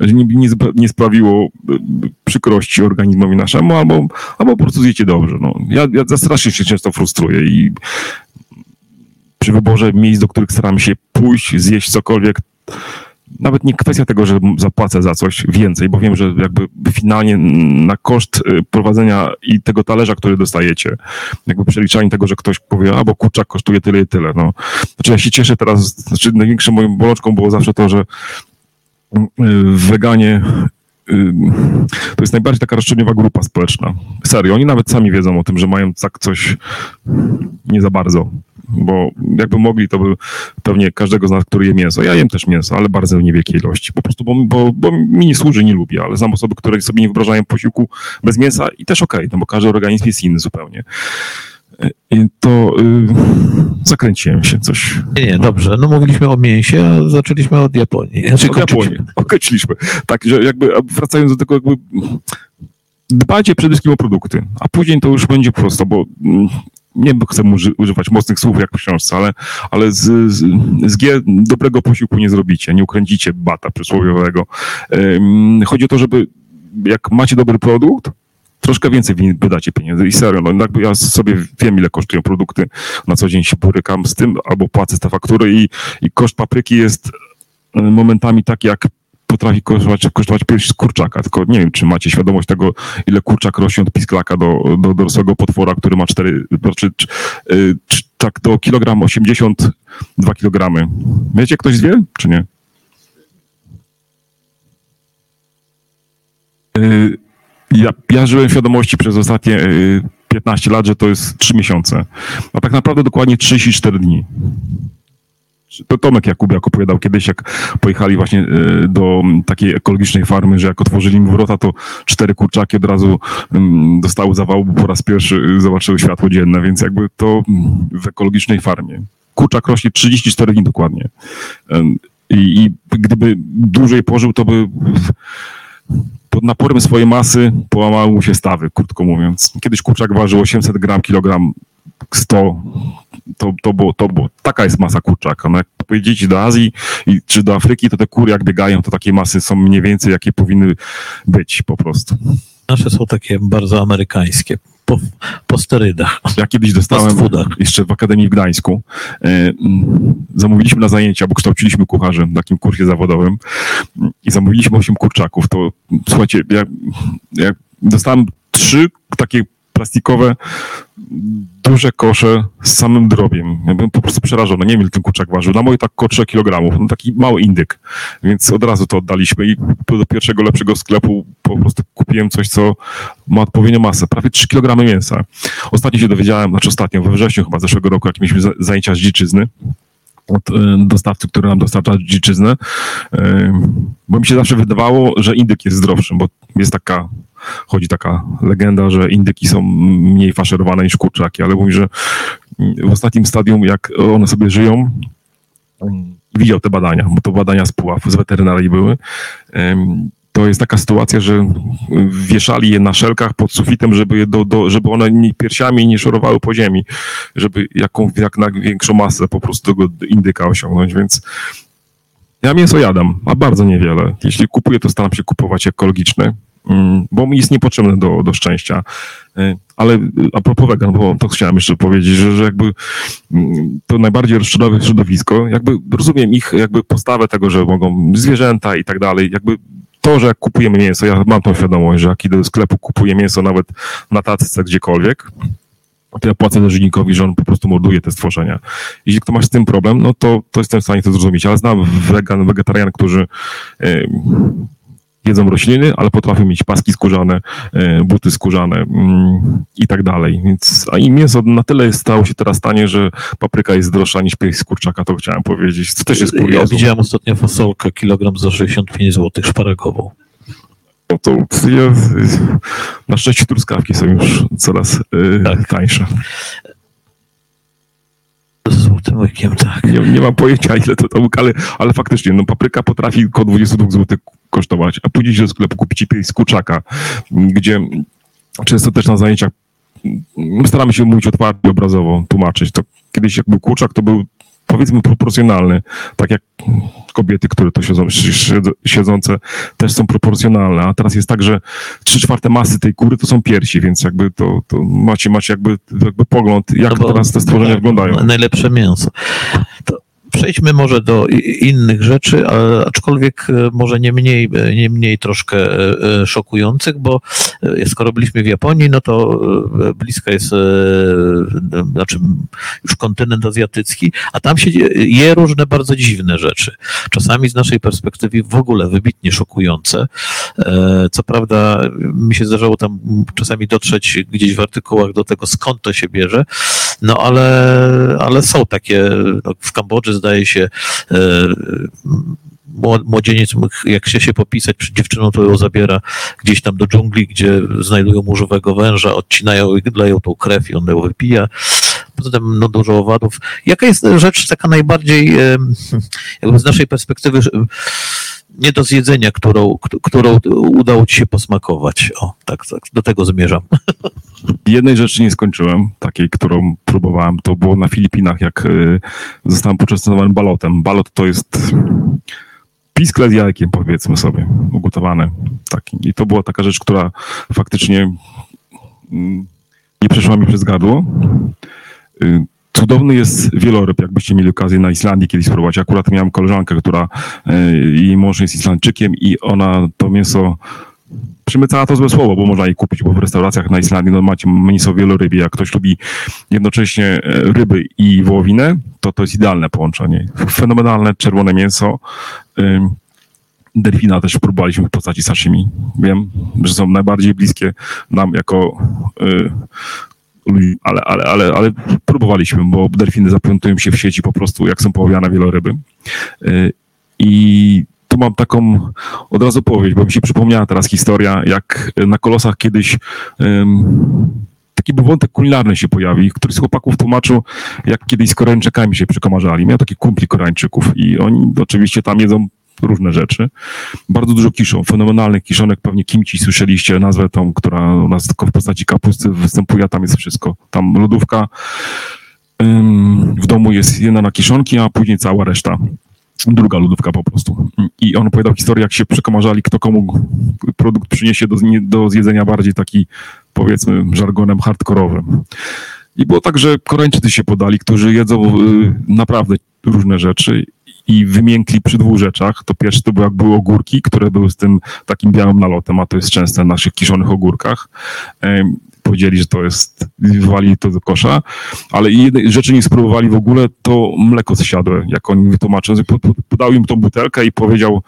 Speaker 3: nie, nie, nie sprawiło y, przykrości organizmowi naszemu, albo, albo po prostu zjecie dobrze. No. Ja, ja strasznie się często frustruję i przy wyborze miejsc, do których staram się pójść, zjeść cokolwiek, nawet nie kwestia tego, że zapłacę za coś więcej, bo wiem, że jakby finalnie na koszt y, prowadzenia i tego talerza, który dostajecie, jakby przeliczanie tego, że ktoś powie, a bo kurczak kosztuje tyle i tyle. No. Znaczy ja się cieszę teraz, znaczy największą moją bolączką było zawsze to, że y, weganie y, to jest najbardziej taka roszczeniowa grupa społeczna. Serio, oni nawet sami wiedzą o tym, że mają tak coś nie za bardzo bo jakby mogli, to by pewnie każdego z nas, który je mięso. Ja jem też mięso, ale bardzo w niewielkiej ilości. Po prostu, bo, bo, bo mi nie służy, nie lubię, ale znam osoby, które sobie nie wyobrażają posiłku bez mięsa i też okej, okay, no bo każdy organizm jest inny zupełnie. I to yy, zakręciłem się coś.
Speaker 2: Nie, nie, dobrze. No mówiliśmy o mięsie, a zaczęliśmy od Japonii.
Speaker 3: Znaczy, od Japonii. Określiliśmy. Tak, że jakby wracając do tego, jakby dbajcie przede wszystkim o produkty, a później to już będzie prosto, bo mm, nie chcę używać mocnych słów jak w książce, ale, ale z, z, z G dobrego posiłku nie zrobicie, nie ukręcicie bata przysłowiowego. Chodzi o to, żeby jak macie dobry produkt, troszkę więcej wydacie pieniędzy i serio, no jakby ja sobie wiem, ile kosztują produkty, na co dzień się borykam z tym, albo płacę te faktury i, i koszt papryki jest momentami taki jak potrafi kosztować, kosztować pierś z kurczaka, tylko nie wiem, czy macie świadomość tego, ile kurczak rośnie od pisklaka do, do dorosłego potwora, który ma 4, czy, czy, czy, tak do kilogram 82 kilogramy. Wiecie, ktoś wie, czy nie? Y, ja, ja żyłem świadomości przez ostatnie 15 y, lat, że to jest 3 miesiące, a tak naprawdę dokładnie 34 dni to Tomek Jakubiak opowiadał kiedyś, jak pojechali właśnie e, do takiej ekologicznej farmy, że jak otworzyli mu wrota, to cztery kurczaki od razu dostały zawału, bo po raz pierwszy zobaczyły światło dzienne, więc jakby to w ekologicznej farmie. Kurczak rośnie 34 dni dokładnie. I, i gdyby dłużej pożył, to by pod naporem swojej masy połamały mu się stawy, krótko mówiąc. Kiedyś kurczak ważył 800 gram, kilogram 100, to, to, było, to było, taka jest masa kurczaka. No jak pojedziecie do Azji i, czy do Afryki, to te kury jak biegają, to takie masy są mniej więcej, jakie powinny być po prostu.
Speaker 2: Nasze są takie bardzo amerykańskie. Po, po sterydach.
Speaker 3: Ja kiedyś dostałem jeszcze w Akademii w Gdańsku. E, zamówiliśmy na zajęcia, bo kształciliśmy kucharzem w takim kursie zawodowym i zamówiliśmy 8 kurczaków. To słuchajcie, ja, ja dostałem trzy takie plastikowe, duże kosze z samym drobiem. Ja byłem po prostu przerażony. Nie wiem, ile ten kurczak ważył. Na moje tak około 3 kg. No taki mały indyk. Więc od razu to oddaliśmy i do pierwszego lepszego sklepu po prostu kupiłem coś, co ma odpowiednią masę. Prawie 3 kg mięsa. Ostatnio się dowiedziałem, znaczy ostatnio, we wrześniu chyba zeszłego roku, jak mieliśmy zajęcia z dziczyzny, od e, dostawcy, który nam dostarcza dziczyznę, e, bo mi się zawsze wydawało, że indyk jest zdrowszy, bo jest taka, chodzi taka legenda, że indyki są mniej faszerowane niż kurczaki, ale mówi, że w ostatnim stadium, jak one sobie żyją, widział te badania, bo to badania z Puław, z weterynarii były, to jest taka sytuacja, że wieszali je na szelkach pod sufitem, żeby, je do, do, żeby one nie, piersiami nie szorowały po ziemi, żeby jaką, jak największą masę po prostu tego indyka osiągnąć, więc ja mięso jadam, a bardzo niewiele. Jeśli kupuję, to staram się kupować ekologiczne, mm, bo mi jest niepotrzebne do, do szczęścia. E, ale a propos wegan, bo to chciałem jeszcze powiedzieć, że, że jakby mm, to najbardziej rozczarowe środowisko, jakby rozumiem ich jakby postawę tego, że mogą zwierzęta i tak dalej, jakby to, że jak kupujemy mięso, ja mam tą świadomość, że jak idę do sklepu, kupuję mięso nawet na tacce gdziekolwiek, to ja płacę rzeźnikowi, że on po prostu morduje te stworzenia. Jeśli kto ma z tym problem, no to, to jestem w stanie to zrozumieć, ale znam wegan, wegetarian, którzy jedzą rośliny, ale potrafią mieć paski skórzane, e, buty skórzane mm, i tak dalej. Więc, a i mięso na tyle stało się teraz tanie, że papryka jest droższa niż pierś z kurczaka, to chciałem powiedzieć. To też jest kuriozum.
Speaker 2: Ja widziałem ostatnio fasolkę, kilogram za 65 zł, szparagową.
Speaker 3: No to ja, na szczęście truskawki są już coraz e, tak. tańsze.
Speaker 2: Z złotym łykiem, tak.
Speaker 3: Nie, nie mam pojęcia, ile to, to ale, ale faktycznie, no papryka potrafi około 22 zł kosztować, a pójdziecie do sklepu, kupicie pierś z kurczaka, gdzie często też na zajęciach my staramy się mówić otwarcie, obrazowo, tłumaczyć. To kiedyś jak był kurczak, to był powiedzmy proporcjonalny, tak jak kobiety, które to siedzą, siedzące też są proporcjonalne, a teraz jest tak, że trzy czwarte masy tej kury to są piersi, więc jakby to, to macie, macie jakby, jakby pogląd, jak no teraz te stworzenia tak, wyglądają.
Speaker 2: Najlepsze mięso. To Przejdźmy może do innych rzeczy, aczkolwiek e, może nie mniej, e, nie mniej troszkę e, szokujących, bo skoro byliśmy w Japonii, no to bliska jest, znaczy już kontynent azjatycki, a tam się je różne bardzo dziwne rzeczy. Czasami z naszej perspektywy w ogóle wybitnie szokujące. Co prawda mi się zdarzało tam czasami dotrzeć gdzieś w artykułach do tego, skąd to się bierze, no ale, ale są takie, no, w Kambodży zdaje się, e, młodzieniec, jak chce się popisać przed dziewczyną, to ją zabiera gdzieś tam do dżungli, gdzie znajdują murzowego węża, odcinają i leją tą krew i on ją wypija. Poza tym no, dużo owadów. Jaka jest rzecz taka najbardziej, jakby z naszej perspektywy, nie do zjedzenia, którą, którą udało ci się posmakować? O, tak, tak, do tego zmierzam. <laughs>
Speaker 3: Jednej rzeczy nie skończyłem, takiej, którą próbowałem, to było na Filipinach, jak y, zostałem poczęstowany balotem. Balot to jest piskle z jajkiem, powiedzmy sobie, ugotowane. Taki. I to była taka rzecz, która faktycznie mm, nie przeszła mi przez gardło. Cudowny jest wieloryb, jakbyście mieli okazję na Islandii kiedyś spróbować. Akurat miałem koleżankę, która, y, jej mąż jest Islandczykiem i ona to mięso przymycała to złe słowo, bo można je kupić, bo w restauracjach na Islandii no, macie mięso wielorybie. Jak ktoś lubi jednocześnie e, ryby i wołowinę, to to jest idealne połączenie. Fenomenalne czerwone mięso. Delfina też próbowaliśmy w postaci sashimi. Wiem, że są najbardziej bliskie nam jako y, ludzi, ale, ale, ale, ale próbowaliśmy, bo delfiny zaplątują się w sieci po prostu, jak są połowiane wieloryby. Y, I tu mam taką od razu powieść, bo mi się przypomniała teraz historia, jak na kolosach kiedyś taki był wątek kulinarny się pojawi, który z chłopaków tłumaczył, jak kiedyś z Koreańczykami się przekomarzali. Miał taki kumpli Koreańczyków i oni oczywiście tam jedzą różne rzeczy. Bardzo dużo kiszą, fenomenalnych kiszonek, pewnie kimci słyszeliście nazwę tą, która u nas tylko w postaci kapusty występuje, tam jest wszystko. Tam lodówka, w domu jest jedna na kiszonki, a później cała reszta druga lodówka po prostu. I on opowiadał historię, jak się przekomarzali, kto komu produkt przyniesie do, do zjedzenia bardziej taki, powiedzmy, żargonem hardkorowym. I było tak, że Koreańczycy się podali, którzy jedzą y, naprawdę różne rzeczy i wymiękli przy dwóch rzeczach. To pierwsze to było, jak były ogórki, które były z tym takim białym nalotem, a to jest częste w naszych kiszonych ogórkach. Powiedzieli, że to jest, wywalili to do kosza, ale jednej rzeczy nie spróbowali w ogóle, to mleko zsiadłe, jak oni wytłumaczą. Podał im tą butelkę i powiedział,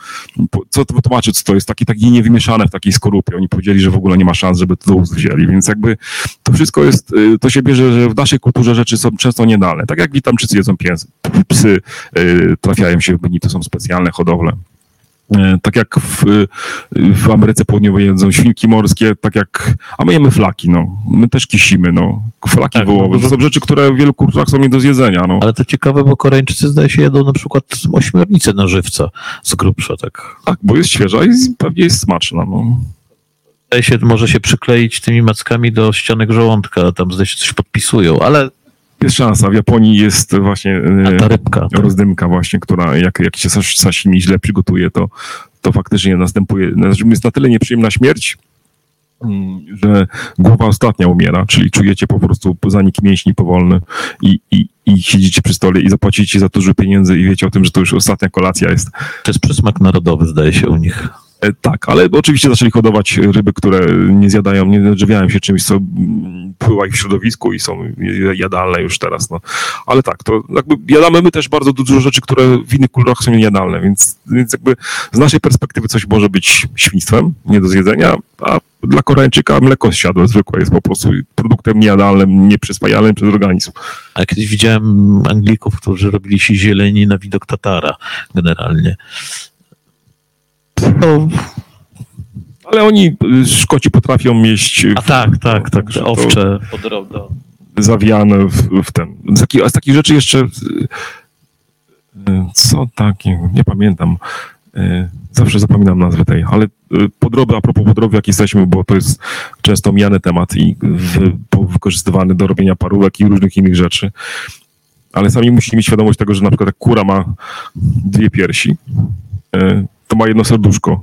Speaker 3: co to wytłumaczy, co to jest, takie, takie niewymieszane w takiej skorupie. Oni powiedzieli, że w ogóle nie ma szans, żeby to wzięli, więc jakby to wszystko jest, y, to się bierze, że w naszej kulturze rzeczy są często niedalne. Tak jak Wietnamczycy jedzą pies, psy, y, trafiają się w menu, to są specjalne hodowle. E, tak jak w, w Ameryce Południowej jedzą świnki morskie, tak jak, a my jemy flaki, no. My też kisimy, no. Flaki tak, wołowe. No, to są rzeczy, które w wielu kulturach są nie do zjedzenia, no.
Speaker 2: Ale to ciekawe, bo Koreańczycy zdaje się jedzą na przykład ośmiornicę na żywca z grubsza, tak.
Speaker 3: Tak, bo jest świeża i pewnie jest smaczna, no.
Speaker 2: Zdaje się, może się przykleić tymi mackami do ścianek żołądka, tam zdaje się coś podpisują, ale
Speaker 3: jest szansa. W Japonii jest właśnie
Speaker 2: A ta rybka,
Speaker 3: rozdymka właśnie, która jak, jak się sashimi źle przygotuje, to, to faktycznie następuje, jest na tyle nieprzyjemna śmierć, mm, że głowa ostatnia umiera, czyli czujecie po prostu zanik mięśni powolny i, i, i siedzicie przy stole i zapłacicie za dużo pieniędzy i wiecie o tym, że to już ostatnia kolacja jest.
Speaker 2: To jest przysmak narodowy, zdaje się, u nich.
Speaker 3: E, tak, ale oczywiście zaczęli hodować ryby, które nie zjadają, nie odżywiają się czymś, co pływa ich w środowisku i są jadalne już teraz. No. Ale tak, to jakby jadamy my też bardzo dużo rzeczy, które w innych kulturach są niejadalne, więc, więc jakby z naszej perspektywy coś może być świństwem, nie do zjedzenia, a dla Koreańczyka mleko zsiadłe zwykłe jest po prostu produktem niejadalnym, nieprzyswajalnym przez organizm.
Speaker 2: A kiedyś widziałem Anglików, którzy robili się zieleni na widok Tatara generalnie.
Speaker 3: No, ale oni, y, Szkoci potrafią mieć...
Speaker 2: A tak, tak, tak, owcze podrobne.
Speaker 3: Zawiane w, w ten. Z, taki, z takich rzeczy jeszcze... Y, y, co takiego? Nie pamiętam. Zawsze zapominam nazwę tej, ale podroby, a propos podroby, jak jesteśmy, bo to jest często mijany temat i wykorzystywany do robienia parówek i różnych innych rzeczy. Ale sami musimy mieć świadomość tego, że na przykład jak kura ma dwie piersi, to ma jedno serduszko.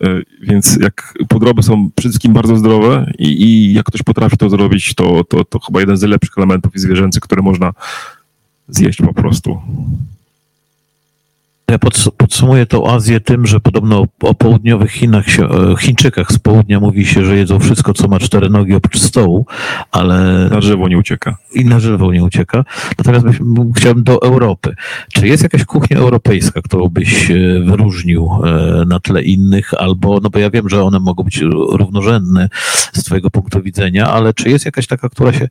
Speaker 3: E, więc jak podroby są przede wszystkim bardzo zdrowe i, i jak ktoś potrafi to zrobić, to, to, to chyba jeden z lepszych elementów zwierzęcych, które można zjeść po prostu.
Speaker 2: Ja podsumuję tą Azję tym, że podobno o południowych Chinach się, e, Chińczykach z południa mówi się, że jedzą wszystko, co ma cztery nogi oprócz stołu, ale...
Speaker 3: Na drzewo nie ucieka.
Speaker 2: I na drzewo nie ucieka. Natomiast chciałbym do Europy. Czy jest jakaś kuchnia europejska, którą byś e, wyróżnił e, na tle innych, albo, no bo ja wiem, że one mogą być równorzędne z twojego punktu widzenia, ale czy jest jakaś taka, która się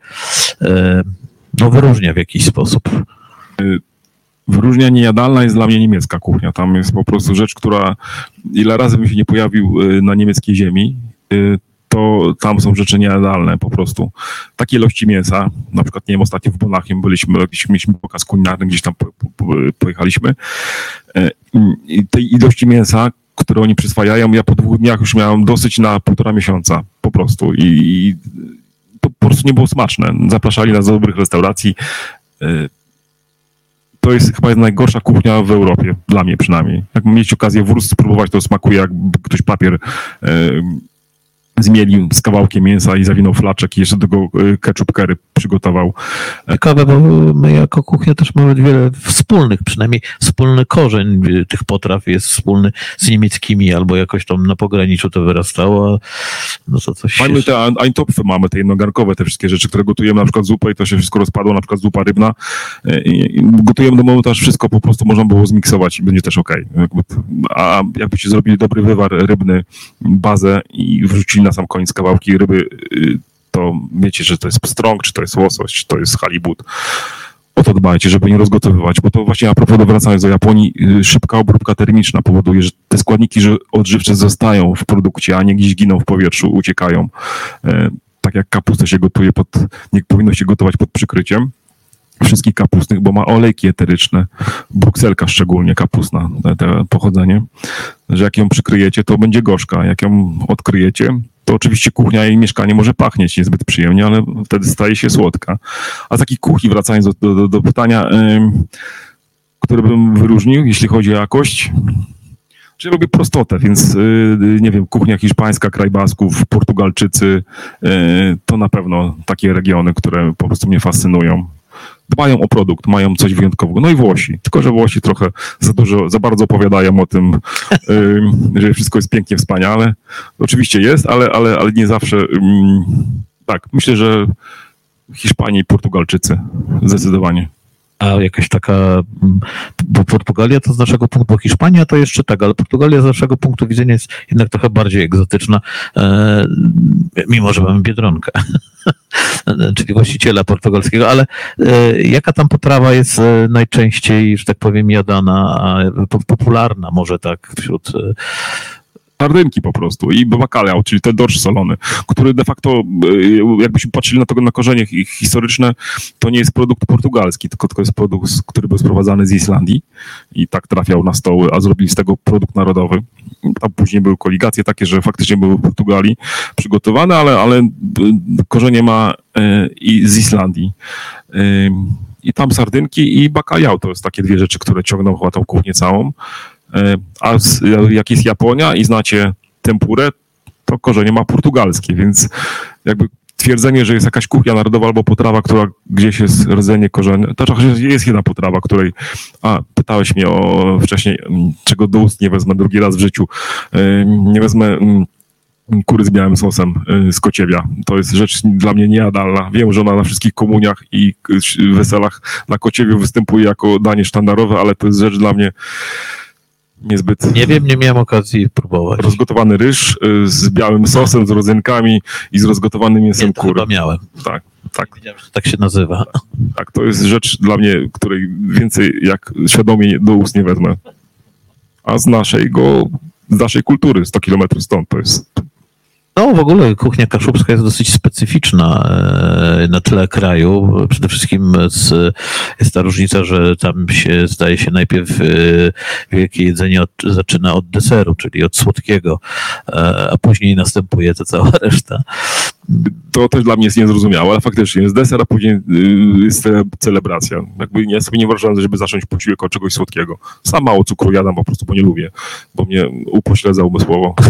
Speaker 2: no, wyróżnia w jakiś sposób?
Speaker 3: Wyróżnia niejadalna jest dla mnie niemiecka kuchnia. Tam jest po prostu rzecz, która ile razy bym się nie pojawił y, na niemieckiej ziemi, y, to tam są rzeczy niejadalne po prostu. Takie ilości mięsa, na przykład, nie wiem, ostatnio w Bonachiem byliśmy, jakiś, mieliśmy pokaz kulinarny, gdzieś tam pojechaliśmy. Y, I tej ilości mięsa, które oni przyswajają, ja po dwóch dniach już miałem dosyć na półtora miesiąca po prostu i, i to po prostu nie było smaczne. Zapraszali nas do dobrych restauracji, to jest chyba najgorsza kuchnia w Europie, dla mnie przynajmniej. Jak mieć okazję wrócić spróbować, to smakuje jak ktoś papier e, zmielił z kawałkiem mięsa i zawinął flaczek i jeszcze do tego e, ketchup curry przygotował.
Speaker 2: Ciekawe, bo my jako kuchnia też mamy wiele wspólnych, przynajmniej wspólny korzeń tych potraw jest wspólny z niemieckimi, albo jakoś tam na pograniczu to wyrastało. No to coś
Speaker 3: mamy te eintopfy, mamy te jednogarnkowe, te wszystkie rzeczy, które gotujemy, na przykład zupę i to się wszystko rozpadło, na przykład zupa rybna. E, I gotujemy do momentu, aż wszystko po prostu można było zmiksować i będzie też ok. A jakbyście zrobili dobry wywar rybny, bazę i wrzucili na sam koniec kawałki ryby, y, to wiecie, że to jest pstrąg, czy to jest łosoś, czy to jest halibut. O to dbajcie, żeby nie rozgotowywać, bo to właśnie a propos wracając do Japonii, y, szybka obróbka termiczna powoduje, że te składniki odżywcze zostają w produkcie, a nie gdzieś giną w powietrzu, uciekają. E, tak jak kapustę się gotuje pod, nie powinno się gotować pod przykryciem, wszystkich kapustnych, bo ma olejki eteryczne, brukselka szczególnie kapustna, te, te pochodzenie, że jak ją przykryjecie, to będzie gorzka, jak ją odkryjecie, to oczywiście kuchnia i mieszkanie może pachnieć niezbyt przyjemnie, ale wtedy staje się słodka. A z takiej kuchni, wracając do, do, do pytania, yy, które bym wyróżnił, jeśli chodzi o jakość, Czyli lubię prostotę, więc yy, nie wiem, kuchnia hiszpańska, kraj Basków, Portugalczycy, yy, to na pewno takie regiony, które po prostu mnie fascynują dbają o produkt, mają coś wyjątkowego. No i Włosi, tylko że Włosi trochę za dużo, za bardzo opowiadają o tym, że wszystko jest pięknie, wspaniale. Oczywiście jest, ale, ale, ale nie zawsze Tak, myślę, że Hiszpanie i Portugalczycy. Zdecydowanie.
Speaker 2: A jakaś taka, mm, bo Portugalia to z naszego punktu, bo Hiszpania to jeszcze tak, ale Portugalia z naszego punktu widzenia jest jednak trochę bardziej egzotyczna, e, mimo że mamy Biedronkę, <laughs> czyli właściciela portugalskiego, ale e, jaka tam potrawa jest e, najczęściej, że tak powiem, jadana, popularna może tak wśród e,
Speaker 3: Sardynki po prostu i bacalhau, czyli ten dorsz solony, który de facto, y, jakbyśmy patrzyli na to na korzenie hi- historyczne, to nie jest produkt portugalski, tylko to jest produkt, który był sprowadzany z Islandii i tak trafiał na stoły, a zrobili z tego produkt narodowy. Tam później były koligacje takie, że faktycznie były w Portugalii przygotowane, ale, ale y, korzenie ma y, i z Islandii. I tam sardynki i bacalhau to jest takie dwie rzeczy, które ciągną chyba tą kuchnię całą. E, A jak jest Japonia i znacie tempurę, to korzenie ma portugalskie, więc jakby twierdzenie, że jest jakaś kuchnia narodowa albo potrawa, która gdzieś jest rdzenie korzenia, to jest jedna potrawa, której, a pytałeś mnie o wcześniej, mm, czego do ust nie wezmę drugi raz w życiu, E, nie wezmę mm, kury z białym sosem y, z kociewia. To jest rzecz dla mnie niejadalna. Wiem, że ona na wszystkich komuniach i weselach na kociewiu występuje jako danie sztandarowe, ale to jest rzecz dla mnie niezbyt...
Speaker 2: Nie wiem, nie miałem okazji próbować.
Speaker 3: Rozgotowany ryż y, z białym sosem, z rodzynkami i z rozgotowanym mięsem
Speaker 2: Nie, to
Speaker 3: kury.
Speaker 2: chyba miałem.
Speaker 3: Tak, tak,
Speaker 2: Wiedziałem, że tak się nazywa.
Speaker 3: tak. To jest rzecz dla mnie, której więcej jak świadomie do ust nie wezmę. A z naszego, z naszej kultury, 100 kilometrów stąd, to jest
Speaker 2: No, w ogóle kuchnia kaszubska jest dosyć specyficzna e, na tle kraju. Przede wszystkim z, jest ta różnica, że tam się zdaje się najpierw e, wielkie jedzenie od, zaczyna od deseru, czyli od słodkiego, e, a później następuje ta cała <laughs> reszta.
Speaker 3: To też dla mnie jest niezrozumiałe, ale faktycznie jest deser, a później y, jest cele- celebracja. Jakby ja sobie nie wyobrażam, żeby zacząć posiłek od czegoś słodkiego. Sam mało cukru jadam po prostu, bo nie lubię, bo mnie upośledza umysłowo. <laughs>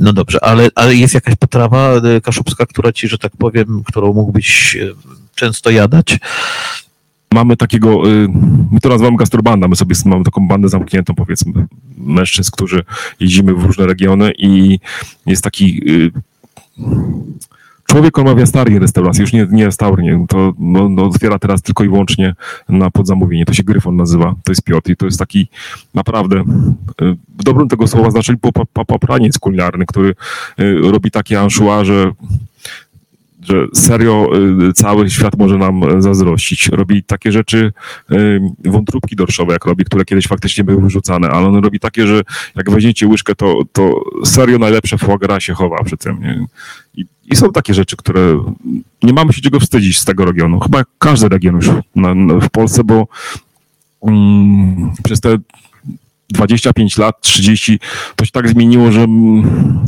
Speaker 2: No dobrze, ale, ale jest jakaś potrawa e, kaszubska, która ci, że tak powiem, którą mógłbyś e, często jadać?
Speaker 3: Mamy takiego, y, my to nazywamy gastrobanda, my sobie mamy taką bandę zamkniętą, powiedzmy, mężczyzn, którzy jeździmy w różne regiony i jest taki y, człowiek, on ma w Jastarii restaurację, już nie, nie restaurację, to no, no, otwiera teraz tylko i wyłącznie na podzamówienie, to się Gryfon nazywa, to jest Piotr i to jest taki naprawdę y, w dobrym tego słowa znaczeniu pop- pop- popraniec kulinarny, który y, robi takie anchois, że serio y, cały świat może nam zazdrościć. Robi takie rzeczy, y, wątróbki dorszowe, jak robi, które kiedyś faktycznie były wyrzucane, ale on robi takie, że jak weźmiecie łyżkę, to, to serio najlepsze foie się chowa przy tym. Nie? I, I są takie rzeczy, które nie mamy się czego wstydzić z tego regionu. Chyba każdy region już na, na, w Polsce, bo mm, przez te 25 lat, 30, to się tak zmieniło, że mm,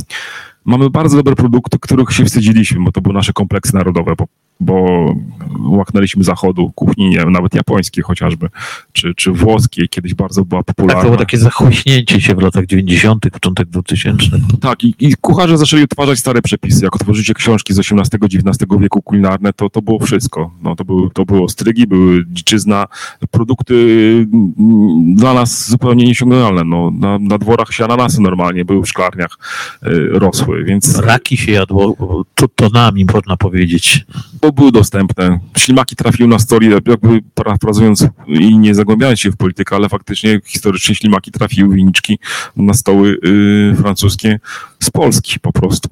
Speaker 3: mamy bardzo dobre produkty, których się wstydziliśmy, bo to były nasze kompleksy narodowe, bo łaknęliśmy zachodu, kuchni, nie nawet japońskiej chociażby, czy, czy włoskiej, kiedyś bardzo była
Speaker 2: Tak,
Speaker 3: popularna.
Speaker 2: to było takie zachłyśnięcie się w latach 90., początek 2000.
Speaker 3: Tak, i, i kucharze zaczęli odtwarzać stare przepisy. Jak otworzycie książki z XVIII-XIX wieku kulinarne, to to było wszystko. No, to, były, to było strygi, były dziczyzna, produkty mm, dla nas zupełnie niesiągalne. No, na, na dworach się ananasy normalnie były w szklarniach, y, rosły, więc
Speaker 2: Raki się jadło to, tonami, można powiedzieć.
Speaker 3: Bo były dostępne. Ślimaki trafiły na stoli, jakby parafrazując i nie zagłębiając się w politykę, ale faktycznie historycznie ślimaki trafiły winiczki na stoły y, francuskie z Polski po prostu.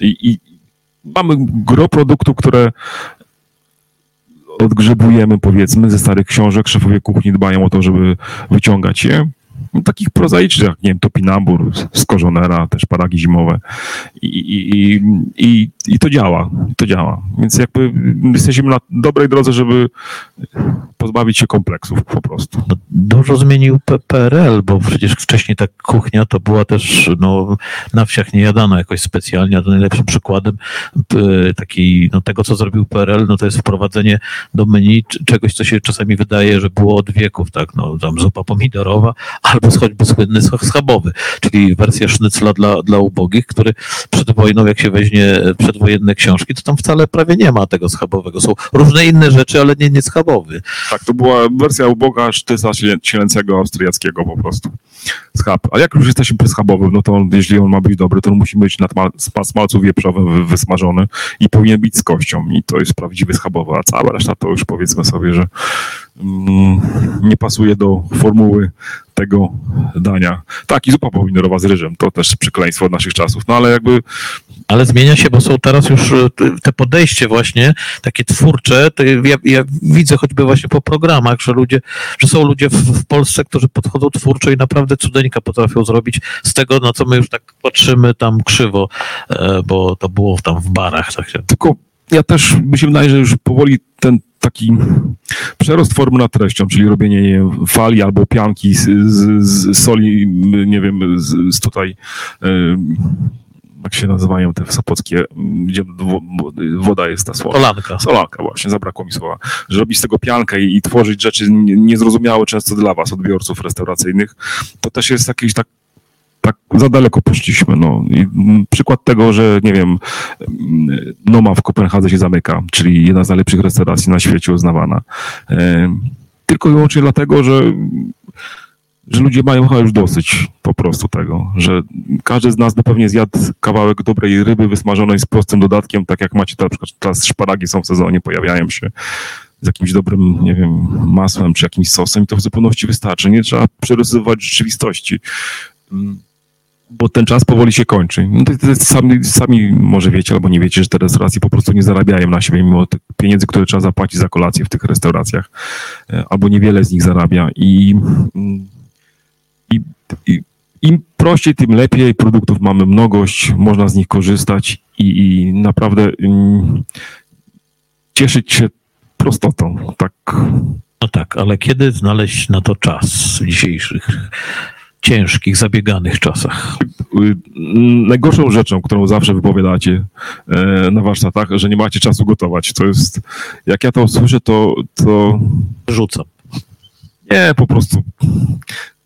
Speaker 3: I, I mamy gro produktów, które odgrzebujemy, powiedzmy, ze starych książek. Szefowie kuchni dbają o to, żeby wyciągać je. Takich prozaicznych, jak nie wiem, topinambur z korzonera, też paragi zimowe. I, i, i, i, to działa, to działa. Więc jakby jesteśmy na dobrej drodze, żeby pozbawić się kompleksów po prostu.
Speaker 2: No, dużo zmienił PRL, bo przecież wcześniej ta kuchnia to była też no, na wsiach nie jadana jakoś specjalnie, a to najlepszym przykładem p- taki, no, tego, co zrobił PRL, no, to jest wprowadzenie do menu czegoś, co się czasami wydaje, że było od wieków, tak, no, tam zupa pomidorowa, <laughs> albo choćby słynny schabowy, czyli wersja sznycla dla, dla ubogich, który przed wojną, jak się weźmie przedwojenne książki, to tam wcale prawie nie ma tego schabowego. Są różne inne rzeczy, ale nie, nie schabowy.
Speaker 3: Tak, to była wersja uboga sztysa cielęcego austriackiego po prostu. schab. A jak już jesteśmy przy schabowym, no to on, jeśli on ma być dobry, to on musi być na smalcu wieprzowym wysmażony i powinien być z kością. I to jest prawdziwy schabowy, a cała reszta to już powiedzmy sobie, że mm, nie pasuje do formuły tego dania. Tak, i zupa pomidorowa z ryżem, to też przekleństwo naszych czasów, no ale jakby...
Speaker 2: Ale zmienia się, bo są teraz już e, te podejście właśnie, takie twórcze, ja, ja, widzę choćby właśnie po programach, że ludzie, że są ludzie w, w, Polsce, którzy podchodzą twórczo i naprawdę cudeńka potrafią zrobić z tego, na co my już tak patrzymy tam krzywo, e, bo to było tam w barach. Tak się...
Speaker 3: Tylko ja też, mi się wydaje, że już powoli ten taki przerost formy nad treścią, czyli robienie fali albo pianki z, z, z, soli, nie wiem, z, z tutaj jak się nazywają te sopockie, gdzie woda jest ta słowa.
Speaker 2: Solanka.
Speaker 3: Solanka właśnie, zabrakło mi słowa. Że robić z tego piankę i, i tworzyć rzeczy niezrozumiałe często dla was, odbiorców restauracyjnych, to też jest jakiś tak tak za daleko poszliśmy. No. I przykład tego, że nie wiem, Noma w Kopenhadze się zamyka, czyli jedna z najlepszych restauracji na świecie uznawana. Tylko i wyłącznie dlatego, że, że ludzie mają chyba już dosyć po prostu tego, że każdy z nas by pewnie zjadł kawałek dobrej ryby wysmażonej z prostym dodatkiem, tak jak macie na przykład teraz szparagi są w sezonie, pojawiają się z jakimś dobrym, nie wiem, masłem czy jakimś sosem i to w zupełności wystarczy. Nie trzeba przerysować rzeczywistości bo ten czas powoli się kończy. No to, to sami, sami może wiecie albo nie wiecie, że te restauracje po prostu nie zarabiają na siebie, mimo tych pieniędzy, które trzeba zapłacić za kolację w tych restauracjach, e, albo niewiele z nich zarabia i, i, i im prościej, tym lepiej. Produktów mamy mnogość, można z nich korzystać i, i naprawdę mm, cieszyć się prostotą. Tak.
Speaker 2: No tak, ale kiedy znaleźć na to czas dzisiejszych ciężkich, zabieganych czasach.
Speaker 3: Najgorszą rzeczą, którą zawsze wypowiadacie e, na warsztatach, że nie macie czasu gotować. To jest, jak ja to słyszę, to, to...
Speaker 2: Rzucam.
Speaker 3: Nie, po prostu.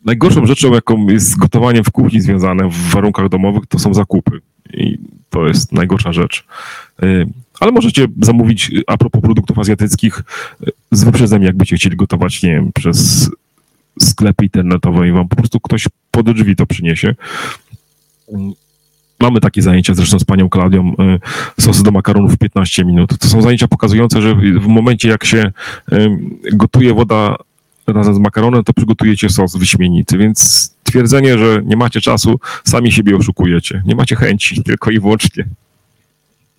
Speaker 3: Najgorszą rzeczą, jaką jest z gotowaniem w kuchni związane w warunkach domowych, to są zakupy. I to jest najgorsza rzecz. E, ale możecie zamówić, a propos produktów azjatyckich, e, z wyprzedzeniem, jakbyście chcieli gotować, nie wiem, przez sklepy internetowe i wam po prostu ktoś pod drzwi to przyniesie. Mamy takie zajęcia zresztą z panią Klaudią, y, sosy do makaronów w 15 minut. To są zajęcia pokazujące, że w momencie jak się y, gotuje woda razem z makaronem, to przygotujecie sos wyśmienity, więc twierdzenie, że nie macie czasu, sami siebie oszukujecie. Nie macie chęci, tylko i wyłącznie.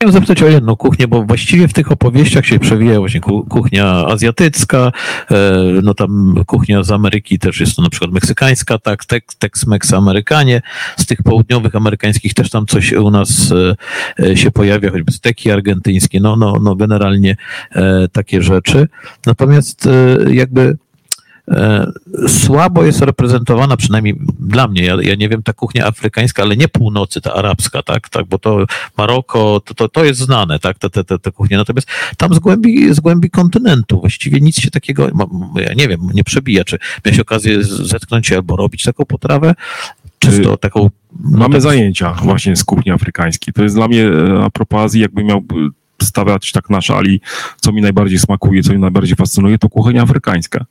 Speaker 2: Chciałem zapytać o jedną kuchnię, bo właściwie w tych opowieściach się przewija właśnie kuchnia azjatycka, e, no tam kuchnia z Ameryki też jest to na przykład meksykańska, tak, Tex-Mex Amerykanie, z tych południowych amerykańskich też tam coś u nas e, e, się pojawia, choćby steki argentyńskie, no, no, no generalnie takie rzeczy. Natomiast jakby E, słabo jest reprezentowana, przynajmniej dla mnie, ja, ja, nie wiem, ta kuchnia afrykańska, ale nie północy, ta arabska, tak, tak bo to Maroko, to, to, to jest znane, tak, te, te, te kuchnie, natomiast tam z głębi, z głębi kontynentu właściwie nic się takiego, ja nie wiem, nie przebija, czy miałeś okazję zetknąć się albo robić taką potrawę, czysto y, taką...
Speaker 3: No Mamy tak... zajęcia właśnie z kuchni afrykańskiej, to jest dla mnie e, a propos Azji, jakby miał stawiać tak na szali, co mi najbardziej smakuje, co mi najbardziej fascynuje, to kuchnia afrykańska.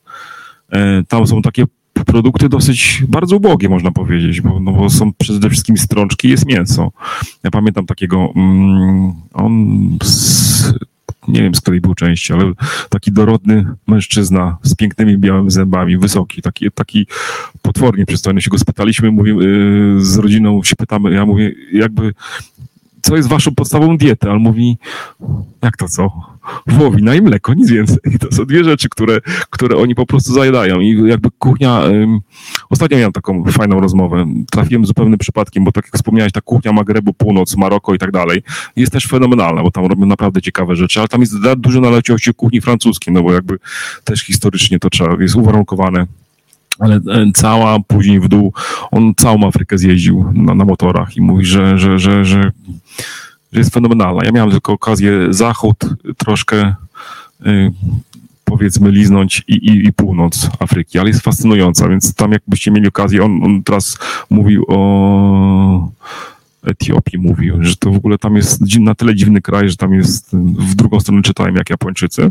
Speaker 3: E, tam są takie produkty dosyć bardzo ubogie, można powiedzieć, bo, no bo są przede wszystkim strączki, jest mięso. Ja pamiętam takiego, mm, on z, nie wiem z której był części, ale taki dorodny mężczyzna z pięknymi białymi zębami, wysoki, taki, taki potwornie przystojny. Się go spytaliśmy, mówię, yy, z rodziną się pytamy, ja mówię, jakby, co jest waszą podstawową dietę? Ale mówi, jak to co? wołowina i mleko, nic więcej. To są dwie rzeczy, które, które oni po prostu zajadają i jakby kuchnia, um, ostatnio miałem taką fajną rozmowę, trafiłem zupełnym przypadkiem, bo tak jak wspomniałeś, ta kuchnia Magrebu, Północ, Maroko i tak dalej jest też fenomenalna, bo tam robią naprawdę ciekawe rzeczy, ale tam jest duże naleciałości kuchni francuskiej, no bo jakby też historycznie to trzeba, jest uwarunkowane ale e, cała później w dół, on całą Afrykę zjeździł na, na motorach i mówi, że, że, że, że jest fenomenalna. Ja miałem tylko okazję zachód troszkę y, powiedzmy liznąć i, i, i, północ Afryki, ale jest fascynująca, więc tam jakbyście mieli okazję, on, on teraz mówił o Etiopii mówił, że to w ogóle tam jest na tyle dziwny kraj, że tam jest, w drugą stronę czytałem jak Japończycy,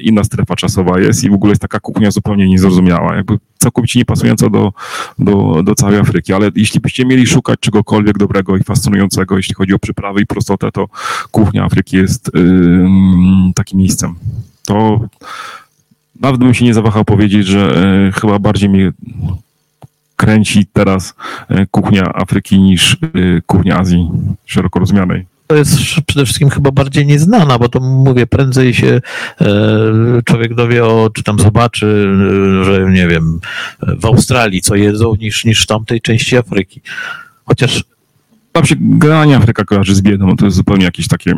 Speaker 3: inna strefa czasowa jest i w ogóle jest taka kuchnia zupełnie niezrozumiała, jakby całkowicie niepasująca do, do, do całej Afryki, ale jeśli byście mieli szukać czegokolwiek dobrego i fascynującego, jeśli chodzi o przyprawy i prostotę, to kuchnia Afryki jest yy, takim miejscem. To nawet bym się nie zawahał powiedzieć, że yy, chyba bardziej mnie kręci teraz e, kuchnia Afryki niż e, kuchnia Azji szeroko rozumianej.
Speaker 2: To jest przede wszystkim chyba bardziej nieznana, bo to mówię, prędzej się e, człowiek dowie o, czy tam zobaczy, że nie wiem, w Australii co jedzą, niż, niż w tamtej części Afryki. Chociaż.
Speaker 3: Tam się generalnie Afryka kojarzy z biedą, to jest zupełnie jakieś takie.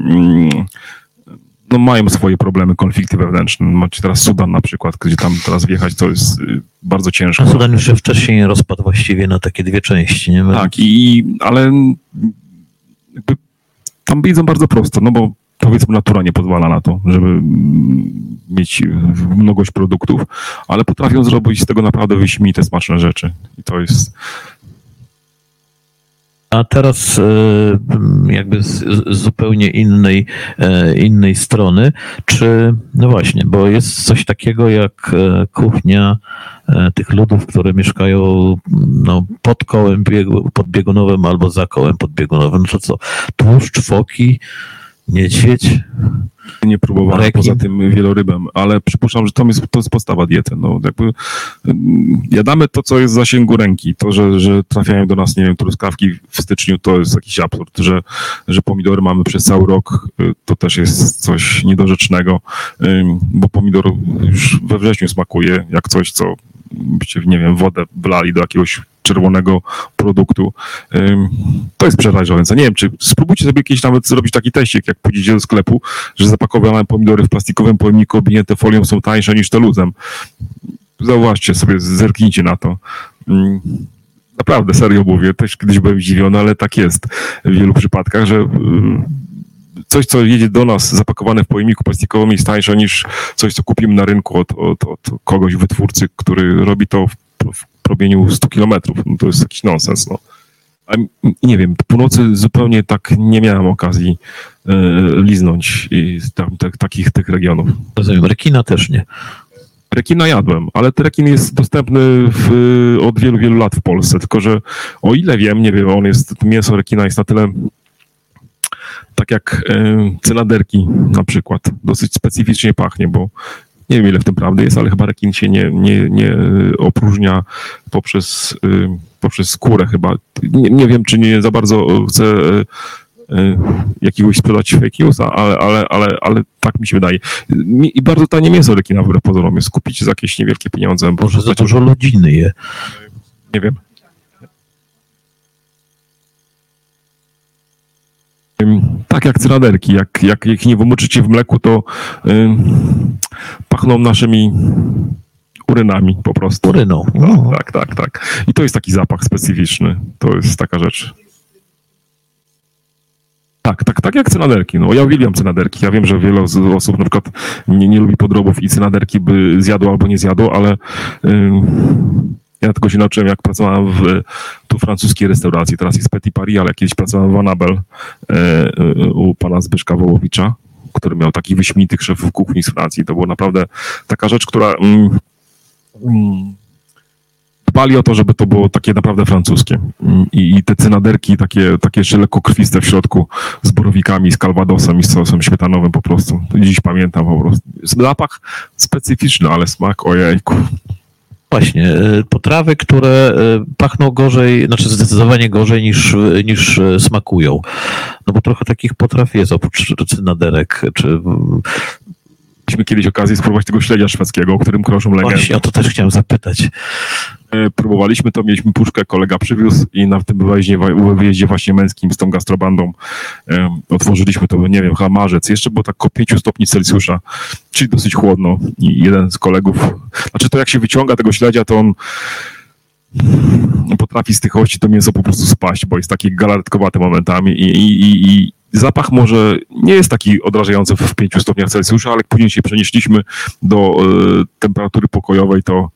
Speaker 3: Mm, no mają swoje problemy, konflikty wewnętrzne. Macie teraz Sudan na przykład, gdzie tam teraz wjechać to jest y, bardzo ciężko.
Speaker 2: A Sudan już się wcześniej rozpadł właściwie na takie dwie części, nie?
Speaker 3: Tak, i, ale jakby tam wiedzą bardzo prosto, no bo powiedzmy natura nie pozwala na to, żeby mieć mnogość produktów, ale potrafią zrobić z tego naprawdę wyśmienite, smaczne rzeczy. I to jest
Speaker 2: a teraz e, jakby z, zupełnie innej, e, innej strony, czy, no właśnie, bo jest coś takiego jak e, kuchnia tych ludów, które mieszkają no, pod kołem biegu, podbiegunowym albo za kołem podbiegunowym. No to co, tłuszcz, foki, niedźwiedź?
Speaker 3: Nie próbowałem Rekin. poza tym wielorybem, ale przypuszczam, że to jest, to jest podstawa diety. No, jakby, mm, jadamy to, co jest w zasięgu ręki. To, że, że trafiają do nas, nie wiem, truskawki w styczniu, to jest jakiś absurd. Że, że pomidory mamy przez cały rok, y, to też jest coś niedorzecznego, bo pomidor już we wrześniu smakuje jak coś, co byście, nie wiem, wodę wlali do jakiegoś czerwonego produktu. To jest przerażające. Nie wiem, czy spróbujcie sobie kiedyś nawet zrobić taki teścik, jak pójdziecie do sklepu, że zapakowane pomidory w plastikowym pojemniku objęte folią są tańsze niż te luzem. Zauważcie sobie, zerknijcie na to. Naprawdę, serio mówię, też kiedyś byłem zdziwiony, ale tak jest w wielu przypadkach, że coś, co jedzie do nas zapakowane w pojemniku plastikowym jest tańsze niż coś, co kupimy na rynku od, od, od kogoś, wytwórcy, który robi to w, w promieniu 100 kilometrów. No to jest jakiś nonsens. No. A nie wiem, północy zupełnie tak nie miałem okazji e, liznąć i tam, te, takich tych regionów.
Speaker 2: Rozumiem, rekina też nie.
Speaker 3: Rekina jadłem, ale rekin jest dostępny w, od wielu, wielu lat w Polsce, tylko że o ile wiem, nie wiem, on jest, mięso rekina jest na tyle tak jak e, cynaderki na przykład, dosyć specyficznie pachnie, bo nie wiem ile w tym prawdy jest, ale chyba rekin się nie, nie, nie opróżnia poprzez, e, poprzez skórę chyba. Nie, nie wiem, czy nie za bardzo chcę e, jakiegoś sprzedać fake newsa, ale, ale, ale, ale tak mi się wydaje. I bardzo tanie mięso rekina wbrew pozorom jest kupić za jakieś niewielkie pieniądze.
Speaker 2: Może za dużo ludziny je.
Speaker 3: Nie wiem. Tak jak cynaderki, jak, jak ich nie wymoczycie w mleku, to y, pachną naszymi urynami po prostu.
Speaker 2: Uryną.
Speaker 3: No. Tak, tak, tak. I to jest taki zapach specyficzny. To jest taka rzecz. Tak, tak, tak jak cynaderki. No, ja uwielbiam cynaderki. Ja wiem, że wiele osób na przykład nie, nie lubi podrobów i cynaderki by zjadło albo nie zjadło, ale ja tylko się nauczyłem, jak pracowałem w tu francuskiej restauracji. Teraz jest Petit Paris, ale kiedyś pracowałem w Anabel e, e, u pana Zbyszka Wołowicza, który miał takich wyśmienitych szefów kuchni z Francji. To była naprawdę taka rzecz, która mm, mm, dbali o to, żeby to było takie naprawdę francuskie. Mm, I, i te cynaderki, takie, takie jeszcze lekko krwiste w środku, z borowikami, z kalwadosem i z sosem śmietanowym po prostu. Dziś pamiętam po prostu. Zapach specyficzny, ale smak, ojejku.
Speaker 2: Właśnie, e, potrawy, które e, pachną gorzej, znaczy zdecydowanie gorzej niż, niż e, smakują. No bo trochę takich potraw jest, oprócz cynaderek, czy
Speaker 3: Mieliśmy kiedyś okazję spróbować tego śledzia szwedzkiego, o którym krążą legendy.
Speaker 2: Właśnie, o to też chciałem zapytać.
Speaker 3: E, próbowaliśmy to, mieliśmy puszkę, kolega przywiózł i na tym wyjeździe, wyjeździe właśnie męskim z tą gastrobandą um, otworzyliśmy to, nie wiem, chyba marzec. Jeszcze było tak około 5 stopni Celsjusza, czyli dosyć chłodno. I jeden z kolegów, znaczy to jak się wyciąga tego śledzia, to on potrafi z tych ości to mięso po prostu spaść, bo jest takie galaretkowate momentami i, i, i, i zapach może nie jest taki odrażający w 5 stopniach Celsjusza, ale jak później się przenieśliśmy do y, temperatury pokojowej, to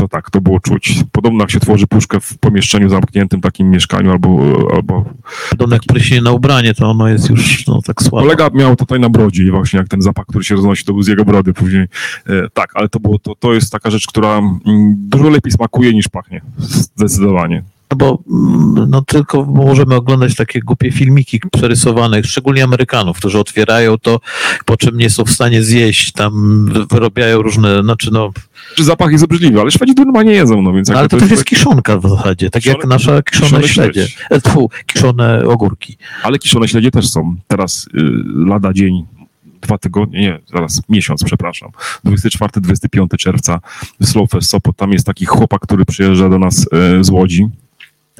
Speaker 3: to tak, to było czuć. Podobno jak się tworzy puszkę w pomieszczeniu zamkniętym, takim mieszkaniu albo... albo
Speaker 2: Podobno jak pryśnie na ubranie, to ono jest już no, tak słabe.
Speaker 3: Kolega miał tutaj na brodzie i właśnie jak ten zapach, który się roznosi, to był z jego brody później. E, tak, ale to, było, to, to jest taka rzecz, która mm, dużo lepiej smakuje niż pachnie. Zdecydowanie.
Speaker 2: No bo mm, no, tylko możemy oglądać takie głupie filmiki przerysowane, szczególnie Amerykanów, którzy otwierają to, po czym nie są w stanie zjeść, tam wy- wyrobiają różne, znaczy no,
Speaker 3: Czy zapach jest obrzydliwy, ale Szwedzi normalnie jedzą, no więc...
Speaker 2: no ale to też
Speaker 3: jest
Speaker 2: kiszonka w zasadzie, tak jak
Speaker 3: Kiszone-
Speaker 2: nasza kiszone,
Speaker 3: kiszone
Speaker 2: śledzie,
Speaker 3: śledź.
Speaker 2: tfu, kiszone ogórki.
Speaker 3: Ale kiszone śledzie też są. Teraz y, lada dzień, dwa tygodnie, nie, zaraz miesiąc, przepraszam. 24-25 czerwca Slowfest Sopot. Tam jest taki chłopak, który przyjeżdża do nas y, z Łodzi.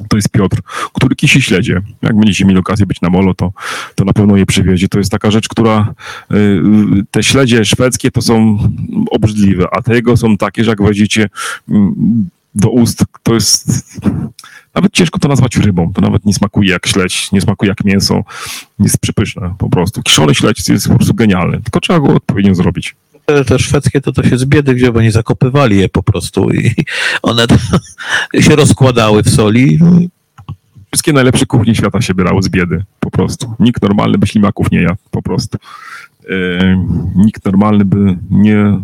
Speaker 3: To jest Piotr, który kisi śledzie. Jak będziecie mieli okazję być na molo, to, to na pewno je przywiezie. To jest taka rzecz, która y, te śledzie szwedzkie to są obrzydliwe, a te jego są takie, że jak wejdziecie mm, do ust, to jest nawet ciężko to nazwać rybą. To nawet nie smakuje jak śledź, nie smakuje jak mięso. Jest przepyszne po prostu. Kiszony śledź jest po prostu genialny, tylko trzeba go odpowiednio zrobić.
Speaker 2: Te, szwedzkie to to się z biedy wzięło, oni zakopywali je po prostu i one <laughs> się rozkładały w soli.
Speaker 3: Wszystkie najlepsze kuchnie świata się bierały z biedy, po prostu. Nikt normalny by ślimaków nie jadł, po prostu. E, nikt normalny by nie...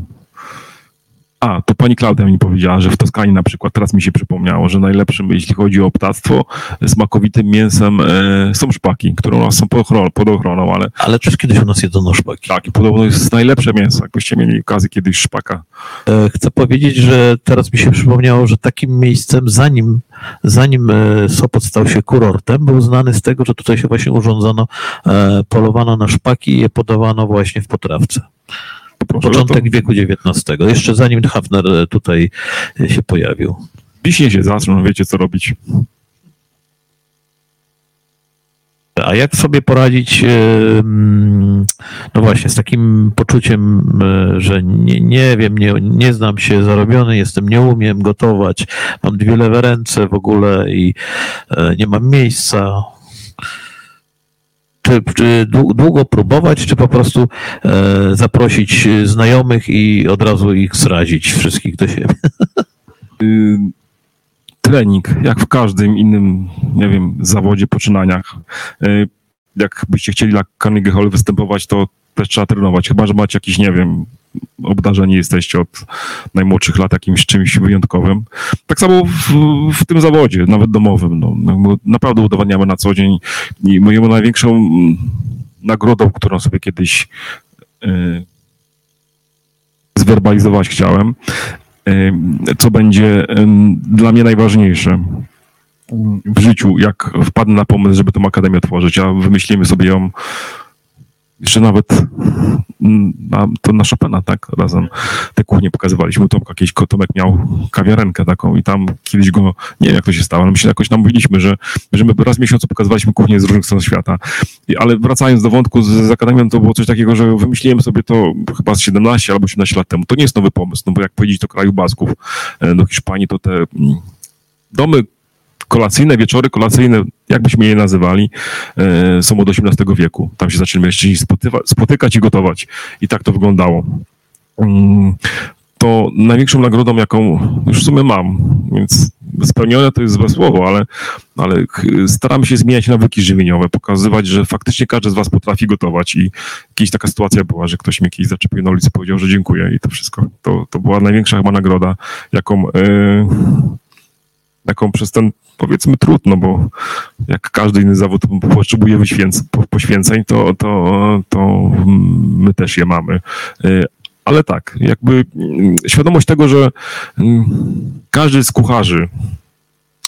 Speaker 3: A, to pani Klaudia mi powiedziała, że w Toskanii na przykład, teraz mi się przypomniało, że najlepszym, jeśli chodzi o ptactwo, smakowitym mięsem e, są szpaki, które u nas są pod ochroną, pod ochroną ale
Speaker 2: Ale też kiedyś u nas jedzono szpaki.
Speaker 3: tak, i podobno jest najlepsze mięso. Jakbyście mieli okazję kiedyś szpaka
Speaker 2: E, Chcę powiedzieć, że teraz mi się przypomniało, że takim miejscem, zanim, zanim e, Sopot stał się kurortem, był znany z tego, że tutaj się właśnie urządzono, e, polowano na szpaki i je podawano właśnie w potrawce. Początek
Speaker 3: to
Speaker 2: wieku XIX, jeszcze zanim Hafner e, tutaj e, się pojawił.
Speaker 3: Wiśnie się zaczną, wiecie co robić.
Speaker 2: A jak sobie poradzić, e, no właśnie, z takim poczuciem, że nie, nie wiem, nie, nie znam się, zarobiony jestem, nie umiem gotować, mam dwie lewe ręce w ogóle i nie mam miejsca. Czy, czy dłu- długo próbować, czy po prostu e, zaprosić znajomych i od razu ich zrazić wszystkich do siebie?
Speaker 3: Y, trening, jak w każdym innym, nie wiem, zawodzie, poczynaniach. Y, jakbyście chcieli na Carnegie Hall występować, to też trzeba trenować. Chyba, że macie jakiś, nie wiem, obdarzeni jesteście od najmłodszych lat jakimś czymś wyjątkowym. Tak samo w, w tym zawodzie, nawet domowym. No, no, naprawdę udowadniamy na co dzień i moją największą mm, nagrodą, którą sobie kiedyś y, zwerbalizować chciałem, em, co będzie dla mnie najważniejsze w życiu, jak wpadnę na pomysł, żeby tą akademię otworzyć, a wymyślimy sobie ją jeszcze nawet mm, na, to na Chopina, tak, razem te kuchnie pokazywaliśmy. Tomka kiedyś Tomek miał kawiarenkę taką i tam kiedyś go, nie wiem jak to się stało, ale my się jakoś tam mówiliśmy, że, że my raz w miesiącu pokazywaliśmy kuchnię z różnych stron świata. I, ale wracając do wątku z, z Akademią, to było coś takiego, że wymyśliłem sobie to chyba z 17 albo 17 lat temu. To nie jest nowy pomysł, no bo jak powiedzieć do kraju Basków, e, do Hiszpanii, to te mm, domy kolacyjne, wieczory kolacyjne, jakbyśmy je nazywali, e, są od XVIII wieku. Tam się zaczęli mężczyźni spotykać i gotować. I tak to wyglądało. Mm, To największą nagrodą, jaką już w sumie mam, więc spełnione to jest złe słowo, ale, ale staramy się zmieniać nawyki żywieniowe, pokazywać, że faktycznie każdy z was potrafi gotować i kiedyś taka sytuacja była, że ktoś mnie kiedyś zaczepił na ulicy, powiedział, że dziękuję i to wszystko. To, to była największa chyba nagroda, jaką, e, jaką przez ten, powiedzmy, trud, no bo jak każdy inny zawód potrzebuje poświęceń, to, to, to my też je mamy. Y, Ale tak, jakby mm, świadomość tego, że mm, każdy z kucharzy,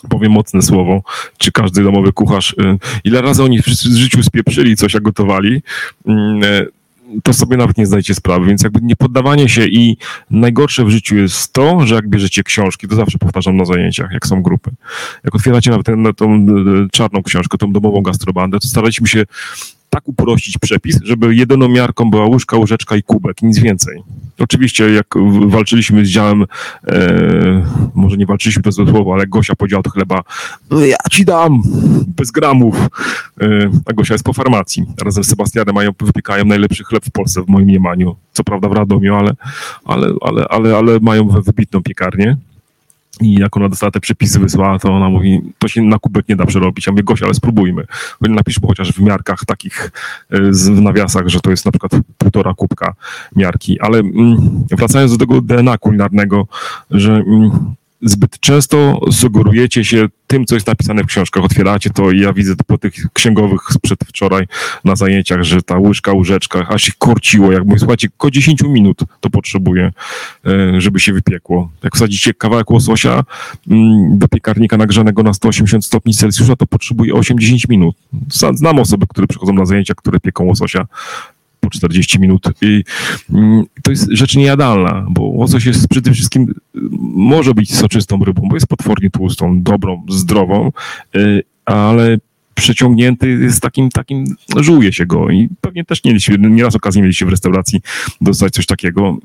Speaker 3: powiem mocne słowo, czy każdy domowy kucharz, y, ile razy oni w ży- życiu spieprzyli coś, jak gotowali, mm, y, to sobie nawet nie zdajecie sprawy, więc jakby nie poddawanie się i najgorsze w życiu jest to, że jak bierzecie książki, to zawsze powtarzam na zajęciach, jak są grupy, jak otwieracie nawet tę tą e, czarną książkę, tą domową gastrobandę, to staraliśmy się tak uprościć przepis, żeby jedyną miarką była łyżka, łyżeczka i kubek, nic więcej. Oczywiście jak walczyliśmy z działem, e, może nie walczyliśmy to złe słowo, ale Gosia podział od chleba, no ja ci dam, bez gramów. E, a Gosia jest po farmacji. Razem z Sebastianem mają, wypiekają najlepszy chleb w Polsce w moim mniemaniu. Co prawda w Radomiu, ale, ale, ale, ale, ale mają wy- wybitną piekarnię. I jak ona dostała te przepisy, wysłała, to ona mówi, to się na kubek nie da przerobić. Ja mówię, Gosia, ale spróbujmy. Napiszmy chociaż w miarkach takich, z- w nawiasach, że to jest na przykład półtora kubka miarki. Ale mm, wracając do tego DNA kulinarnego, że mm, zbyt często sugerujecie się tym, co jest napisane w książkach. Otwieracie to i ja widzę po tych księgowych sprzed wczoraj na zajęciach, że ta łyżka, łyżeczka, aż się korciło. Jak mówię, słuchajcie, około 10 minut to potrzebuje, żeby się wypiekło. Jak wsadzicie kawałek łososia mm, do piekarnika nagrzanego na 180 stopni Celsjusza, to potrzebuje 8-10 minut. Znam osoby, które przychodzą na zajęcia, które pieką łososia po 40 minut. I mm, to jest rzecz niejadalna, bo łosoś jest przede wszystkim, y, może być soczystą rybą, bo jest potwornie tłustą, dobrą, zdrową, y, ale przeciągnięty jest takim, takim, żuje się go i pewnie też mieliście, nieraz okazję mieliście w restauracji dostać coś takiego.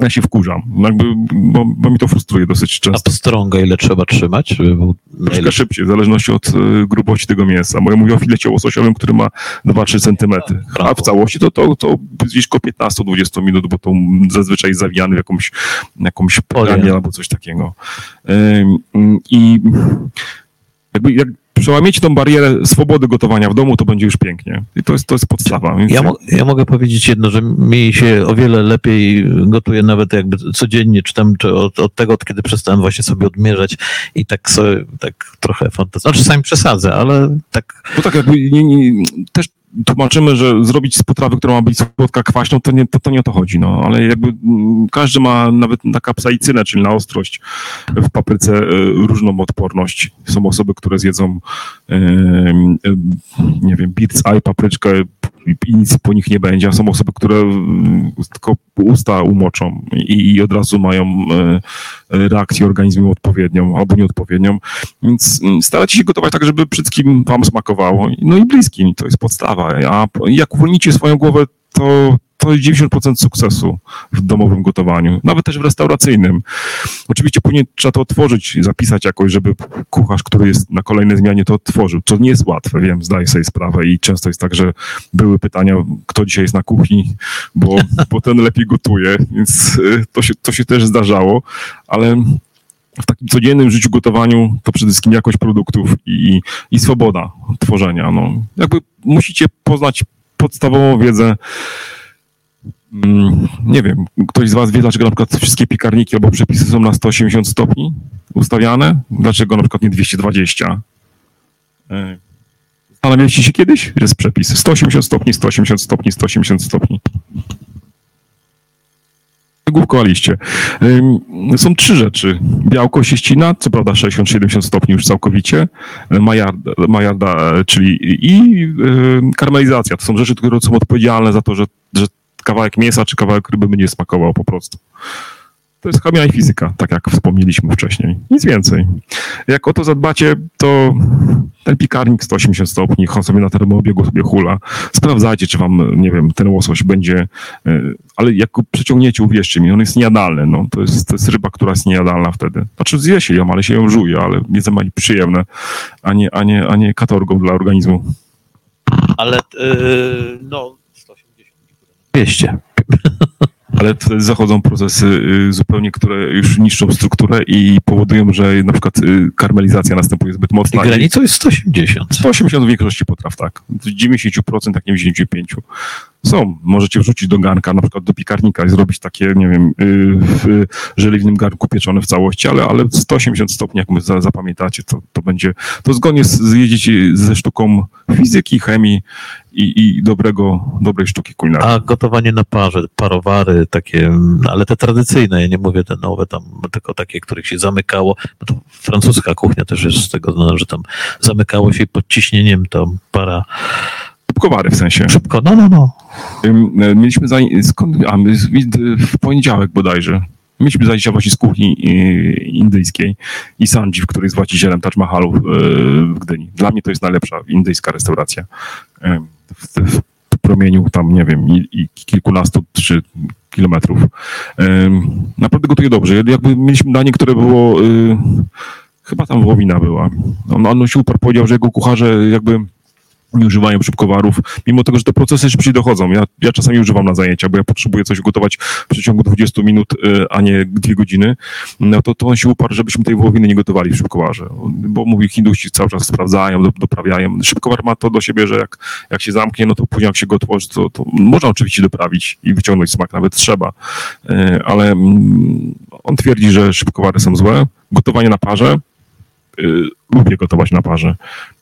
Speaker 3: Ja się wkurzam, jakby, bo, bo mi to frustruje dosyć
Speaker 2: A
Speaker 3: często.
Speaker 2: pstrąga ile trzeba trzymać, żeby był
Speaker 3: Troszkę szybciej, w zależności od e, grubości tego mięsa. Bo ja mówię o filecie łososiowym, który ma 2-3 centymetry. A w całości to, to, to gdzieś koło 15-20 minut, bo to zazwyczaj zawijany w jakąś, jakąś peganie albo coś takiego. I jakby jak przełamiecie tą barierę swobody gotowania w domu, to będzie już pięknie. I to jest, to jest podstawa. Więc
Speaker 2: Ja, mo- ja mogę powiedzieć jedno, że mi się o wiele lepiej gotuje nawet jakby codziennie, czy tam czy od, od tego, od kiedy przestałem właśnie sobie odmierzać i tak sobie, tak trochę fantastycznie, no czasami przesadzę, ale tak
Speaker 3: Bo tak jakby nie, nie, też tłumaczymy, że zrobić z potrawy, która ma być słodka, kwaśną, to nie, to, to nie o to chodzi, no. Ale jakby mm, każdy ma nawet na kapsaicynę, czyli na ostrość w papryce e, różną odporność. Są osoby, które zjedzą nie wiem, beat's eye, papryczkę i nic po nich nie będzie, a są osoby, które mm, tylko usta umoczą i, i od razu mają e, reakcję organizmu odpowiednią albo nieodpowiednią. Więc mm, starajcie się gotować tak, żeby wszystkim wam smakowało. No i bliskim, to jest podstawa. A jak uwolnicie swoją głowę, to to jest 90% sukcesu w domowym gotowaniu, nawet też w restauracyjnym. Oczywiście później trzeba to otworzyć, zapisać jakoś, żeby kucharz, który jest na kolejnej zmianie, to otworzył. To nie jest łatwe, wiem, zdaję sobie sprawę i często jest tak, że były pytania, kto dzisiaj jest na kuchni, bo, <laughs> bo ten lepiej gotuje, więc y, to się, to się też zdarzało, ale w takim codziennym życiu gotowaniu to przede wszystkim jakość produktów i, i swoboda tworzenia. No, jakby musicie poznać podstawową wiedzę. Mm, Nie wiem, ktoś z Was wie, dlaczego na przykład wszystkie piekarniki albo przepisy są na 180 stopni ustawiane? Dlaczego na przykład nie 220? E, Zastanawialiście się kiedyś? Jest przepis 180 stopni, 180 stopni, 180 stopni. Główkowaliście. Są trzy rzeczy. Białko się ścina, co prawda 60-70 stopni już całkowicie. E, Majarda, majarda e, czyli i karmelizacja. To są rzeczy, które są odpowiedzialne za to, że, że kawałek mięsa czy kawałek ryby będzie smakował po prostu. To jest chemia i fizyka, tak jak wspomnieliśmy wcześniej. Nic więcej. Jak o to zadbacie, to ten piekarnik 180 stopni, on sobie na termoobiegu sobie hula. Sprawdzajcie, czy wam, nie wiem, ten łosoś będzie, e, ale jak go przeciągniecie, uwierzcie mi, on jest niejadalny. No. To, jest, to jest ryba, która jest niejadalna wtedy. Znaczy zje się ją, ale się ją żuje, ale jedzą ma przyjemne, a nie, a, nie, a nie katorgą dla organizmu.
Speaker 2: ale yy, no 180, 200.
Speaker 3: Ale wtedy zachodzą procesy y, zupełnie, które już niszczą strukturę i powodują, że na przykład y, karmelizacja następuje zbyt
Speaker 2: I
Speaker 3: mocna. i-
Speaker 2: granicą jest 180.
Speaker 3: 180 w większości potraw, tak. Z 90%, jak nie 95%. Są. Możecie wrzucić do garnka, na przykład do piekarnika i zrobić takie, nie wiem, y, w żeliwnym garnku pieczone w całości, ale, ale 180 stopni, jak my za, zapamiętacie, to, to będzie, to zgodnie z, zjedziecie ze sztuką fizyki, chemii i, i dobrego, dobrej sztuki kulinarnej.
Speaker 2: A gotowanie na parze, parowary takie, ale te tradycyjne, ja nie mówię te nowe tam, tylko takie, których się zamykało, bo to francuska kuchnia też jest z tego znana, że tam zamykało się pod ciśnieniem tam para,
Speaker 3: Kubkowary w sensie.
Speaker 2: szybko, no, no, no.
Speaker 3: E, Mieliśmy zaj- skąd, a my w poniedziałek bodajże. Mieliśmy zajęcia właśnie z kuchni e, indyjskiej i sandzi, w której jest właścicielem Taj Mahalu e, w Gdyni. Dla mnie to jest najlepsza indyjska restauracja. W, w promieniu tam, nie wiem, i, i kilkunastu, trzy kilometrów. Naprawdę gotuje dobrze. Jakby mieliśmy danie, które było, y, chyba tam wołowina była. On, on się uparł, powiedział, że jego kucharze jakby nie używają szybkowarów, mimo tego, że te procesy szybciej dochodzą. Ja, ja czasami używam na zajęcia, bo ja potrzebuję coś ugotować w przeciągu 20 minut, y, a nie dwie godziny, no to, to on się uparł, żebyśmy tej wołowiny nie gotowali w szybkowarze, bo mówi, Hindusi cały czas sprawdzają, do, doprawiają. Szybkowar ma to do siebie, że jak, jak się zamknie, no to później jak się go to, to można oczywiście doprawić i wyciągnąć smak, nawet trzeba, y, ale mm, on twierdzi, że szybkowary są złe, gotowanie na parze, lubię gotować na parze,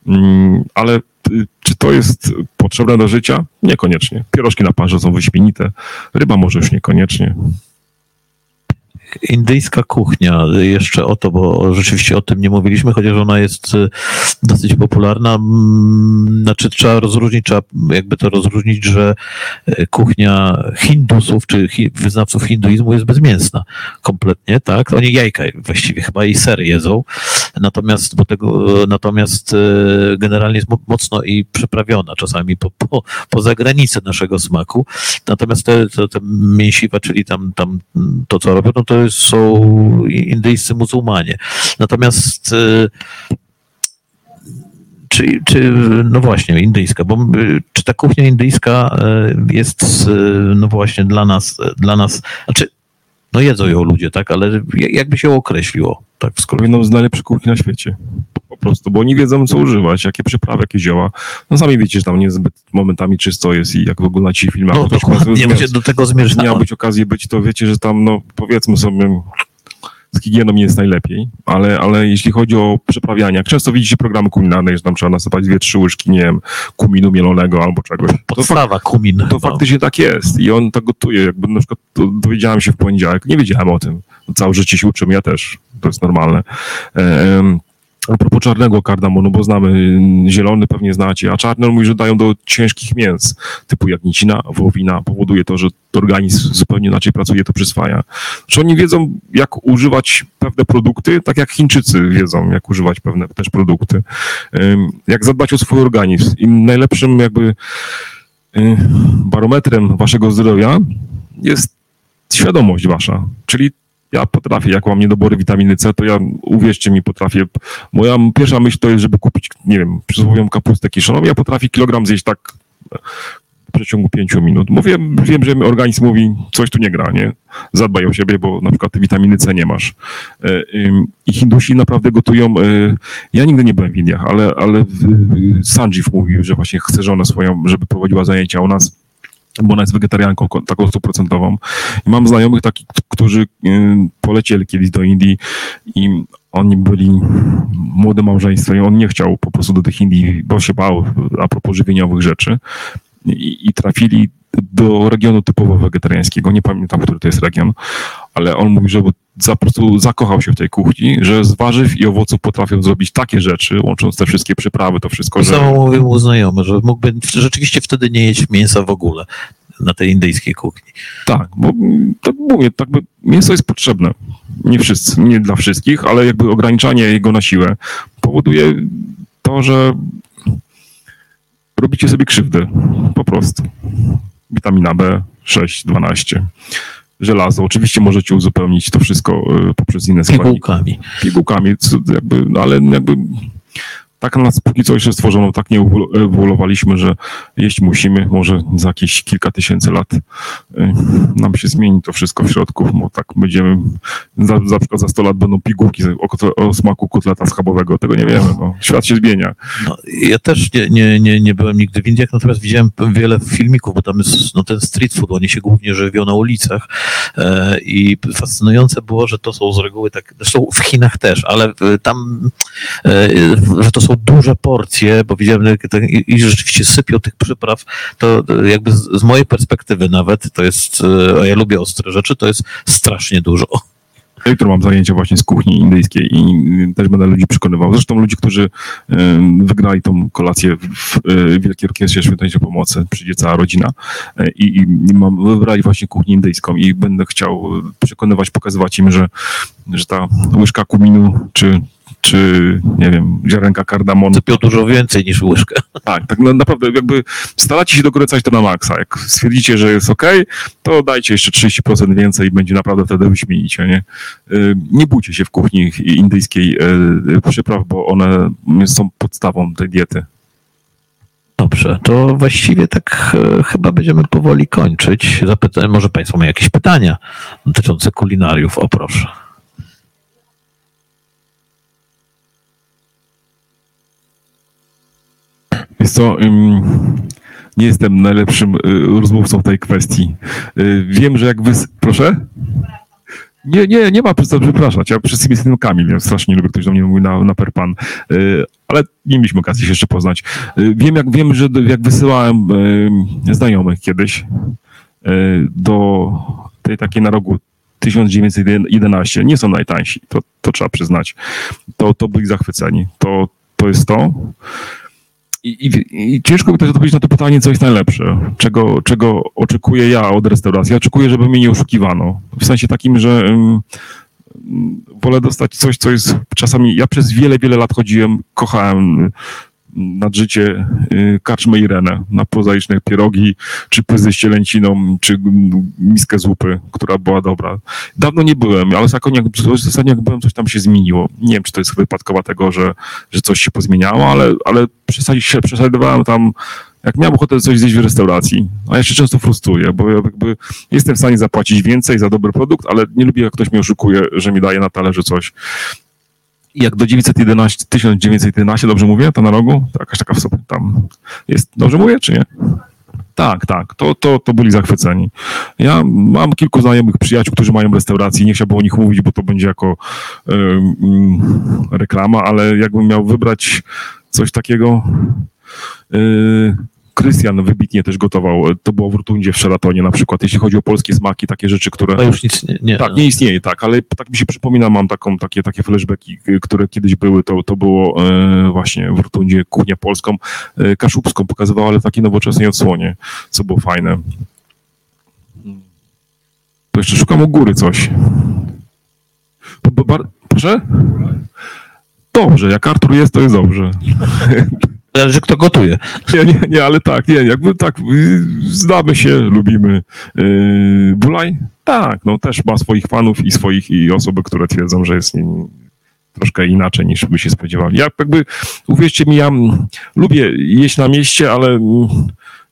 Speaker 3: mm, ale y, czy to jest potrzebne do życia? Niekoniecznie. Pierożki na parze są wyśmienite, ryba może już niekoniecznie.
Speaker 2: Indyjska kuchnia, jeszcze o to, bo rzeczywiście o tym nie mówiliśmy, chociaż ona jest y, dosyć popularna. Mm, Znaczy trzeba rozróżnić, trzeba jakby to rozróżnić, że y, kuchnia Hindusów, czy wyznawców hinduizmu jest bezmięsna kompletnie, tak? Oni jajka właściwie chyba i sery jedzą, natomiast, bo tego, natomiast y, generalnie jest mo- mocno i przyprawiona, czasami po, po, poza granicę naszego smaku. Natomiast te, te, te mięsiwa, czyli tam, tam to, co robią, no to są indyjscy muzułmanie. Natomiast y, czy, czy, no właśnie, indyjska, bo y, czy ta kuchnia indyjska jest, no właśnie, dla nas, dla nas, znaczy, no jedzą ją ludzie, tak, ale ja- jakby się określiło, tak w skrócie.
Speaker 3: Powiedzą z najlepszych kuchni na świecie. Po prostu, bo oni wiedzą, co używać, jakie przyprawy, jakie zioła. No sami wiecie, że tam niezbyt momentami czysto jest i jak w ogóle na ci filmach
Speaker 2: No dokładnie, do tego
Speaker 3: miała
Speaker 2: zmierzałem.
Speaker 3: być okazji być, to wiecie, że tam, no powiedzmy sobie, z higieną nie jest najlepiej, ale, ale jeśli chodzi o przyprawianie, jak często widzicie programy kulinarne, że tam trzeba nasypać dwie, trzy łyżki, nie wiem, kuminu mielonego albo czegoś. To, fak,
Speaker 2: Podstawa, kumin.
Speaker 3: to
Speaker 2: no.
Speaker 3: faktycznie tak jest i on tak gotuje. Jakby na przykład dowiedziałem się w poniedziałek, nie wiedziałem o tym. Całe życie się uczymy, ja też, to jest normalne. A propos czarnego kardamonu, bo znamy y, zielony, pewnie znacie, a czarny mówi, że dają do ciężkich mięs, typu jagnięcina, wołowina, powoduje to, że organizm zupełnie inaczej pracuje, to przyswaja. Że oni wiedzą, jak używać pewne produkty, tak jak Chińczycy wiedzą, jak używać pewne też produkty. Jak zadbać o swój organizm. I najlepszym jakby y, barometrem waszego zdrowia jest świadomość wasza, czyli ja potrafię, jak mam niedobory witaminy C, to ja, uwierzcie mi, potrafię, moja pierwsza myśl to jest, żeby kupić, nie wiem, przysłowiową kapustę kiszoną, ja potrafię kilogram zjeść tak w przeciągu pięciu minut. Mówię, wiem, że organizm mówi, coś tu nie gra, nie? Zadbaj o siebie, bo na przykład witaminy C nie masz. E, I Hindusi naprawdę gotują, e, ja nigdy nie byłem w Indiach, ale, ale Sanjeev mówił, że właśnie chce żonę swoją, żeby prowadziła zajęcia u nas bo ona jest wegetarianką taką stuprocentową. I mam znajomych takich, którzy y, polecieli kiedyś do Indii i oni byli młode małżeństwo i on nie chciał po prostu do tych Indii, bo się bał a propos żywieniowych rzeczy i, i trafili do regionu typowo wegetariańskiego, nie pamiętam, który to jest region, ale on mówi, że za, po prostu zakochał się w tej kuchni, że z warzyw i owoców potrafią zrobić takie rzeczy, łącząc te wszystkie przyprawy, to wszystko,
Speaker 2: To
Speaker 3: że...
Speaker 2: samo mówił mu znajomy, że mógłby rzeczywiście wtedy nie jeść mięsa w ogóle na tej indyjskiej kuchni.
Speaker 3: Tak, bo tak mówię, tak by mięso jest potrzebne. Nie wszyscy, nie dla wszystkich, ale jakby ograniczanie jego na siłę powoduje to, że robicie sobie krzywdę. Po prostu. Witamina B6, 12. Żelazo. Oczywiście możecie uzupełnić to wszystko y, poprzez inne składniki.
Speaker 2: Pigułkami.
Speaker 3: Pigułkami, jakby, no ale jakby tak nas póki co jeszcze stworzono, tak nie ewoluowaliśmy, że jeść musimy, może za jakieś kilka tysięcy lat y, nam się zmieni to wszystko w środku, bo tak będziemy, za, za przykład za 100 lat będą pigułki o, o smaku kotleta schabowego, tego nie wiemy, no. świat się zmienia.
Speaker 2: No, ja też nie, nie, nie, nie byłem nigdy w Indiach, natomiast widziałem wiele filmików, bo tam jest no, ten street food, oni się głównie żywią na ulicach e, i fascynujące było, że to są z reguły tak, zresztą w Chinach też, ale e, tam, e, że to są duże porcje, bo widziałem i, i rzeczywiście sypią tych przypraw, to e, jakby z, z mojej perspektywy nawet, to jest, e, a ja lubię ostre rzeczy, to jest strasznie dużo.
Speaker 3: Jutro mam zajęcia właśnie z kuchni indyjskiej i też będę ludzi przekonywał. Zresztą ludzi, którzy y, wygrali tą kolację w Wielkiej Orkiestrze Świątecznej Pomocy, przyjdzie cała rodzina i, i mam, wybrali właśnie kuchnię indyjską i będę chciał przekonywać, pokazywać im, że, że ta łyżka kuminu czy czy, nie wiem, ziarenka kardamonu.
Speaker 2: Sypią dużo więcej niż łyżkę.
Speaker 3: Tak, tak na- naprawdę jakby staracie się dokręcać to na maksa. Jak stwierdzicie, że jest ok, to dajcie jeszcze 30% więcej i będzie naprawdę wtedy wyśmienicie, nie? Y, Nie bójcie się w kuchni indyjskiej y, przypraw, bo one są podstawą tej diety.
Speaker 2: Dobrze, to właściwie tak e, chyba będziemy powoli kończyć. Zapytałem, może Państwo mają jakieś pytania dotyczące kulinariów? O proszę.
Speaker 3: Jest co, ym, nie jestem najlepszym y, rozmówcą w tej kwestii. Y, wiem, że jak wy... Proszę? Nie, nie, nie ma co przepraszać. Ja przez jestem jestem Kamil, ja strasznie lubię, ktoś do mnie mówi na, na perpan. Y, ale nie mieliśmy okazji się jeszcze poznać. Wiem, jak, wiem, że jak wysyłałem znajomych kiedyś do tej takiej na rogu 1911, nie są najtańsi, to, to trzeba przyznać. To, to byli zachwyceni. To, to jest to. I, i, ciężko mi też odpowiedzieć na to pytanie, co jest najlepsze, czego, czego oczekuję ja od restauracji. Oczekuję, żeby mnie nie oszukiwano. W sensie takim, że um, wolę dostać coś, co jest czasami. Ja przez wiele, wiele lat chodziłem, kochałem nad życie y, karczmę Irenę, na prozaiczne pierogi, czy pyzy z cielęciną, czy miskę zupy, która była dobra. Dawno nie byłem, ale ostatnio jak byłem, coś tam się zmieniło. Nie wiem, czy to jest wypadkowa tego, że, że coś się pozmieniało, ale, ale przesadzowałem tam jak miałem ochotę coś zjeść w restauracji, a ja się często frustruję, bo ja jakby jestem w stanie zapłacić więcej za dobry produkt, ale nie lubię, jak ktoś mnie oszukuje, że mi daje na talerzu coś, jak do 911, 1911, dobrze mówię, to na rogu? To jakaś taka w sobie tam jest. Dobrze mówię, czy nie? Tak, tak, to, to, to byli zachwyceni. Ja mam kilku znajomych przyjaciół, którzy mają restauracje, nie chciałbym o nich mówić, bo to będzie jako reklama, ale jakbym miał wybrać coś takiego, y, Krystian wybitnie też gotował. To było w Rotundzie w Sheratonie na przykład, jeśli chodzi o polskie smaki, takie rzeczy, które...
Speaker 2: To już nic nie... nie.
Speaker 3: Tak, nie istnieje, tak, ale tak mi się przypomina, mam taką, takie, takie flashbacki, które kiedyś były, to, to było e, właśnie w Rotundzie kuchnię polską, e, kaszubską pokazywała, ale w takiej nowoczesnej odsłonie, co było fajne. To jeszcze szukam u góry coś. Proszę? Dobrze, jak Artur jest, to jest dobrze. <laughs>
Speaker 2: Zależy, kto gotuje.
Speaker 3: Nie, nie, nie, ale tak, nie, jakby tak, y, znamy się, lubimy. Yy, Bulaj? Tak, no też ma swoich fanów i swoich i osoby, które twierdzą, że jest nim troszkę inaczej niż by się spodziewali. Ja jakby, uwierzcie mi, ja lubię jeść na mieście, ale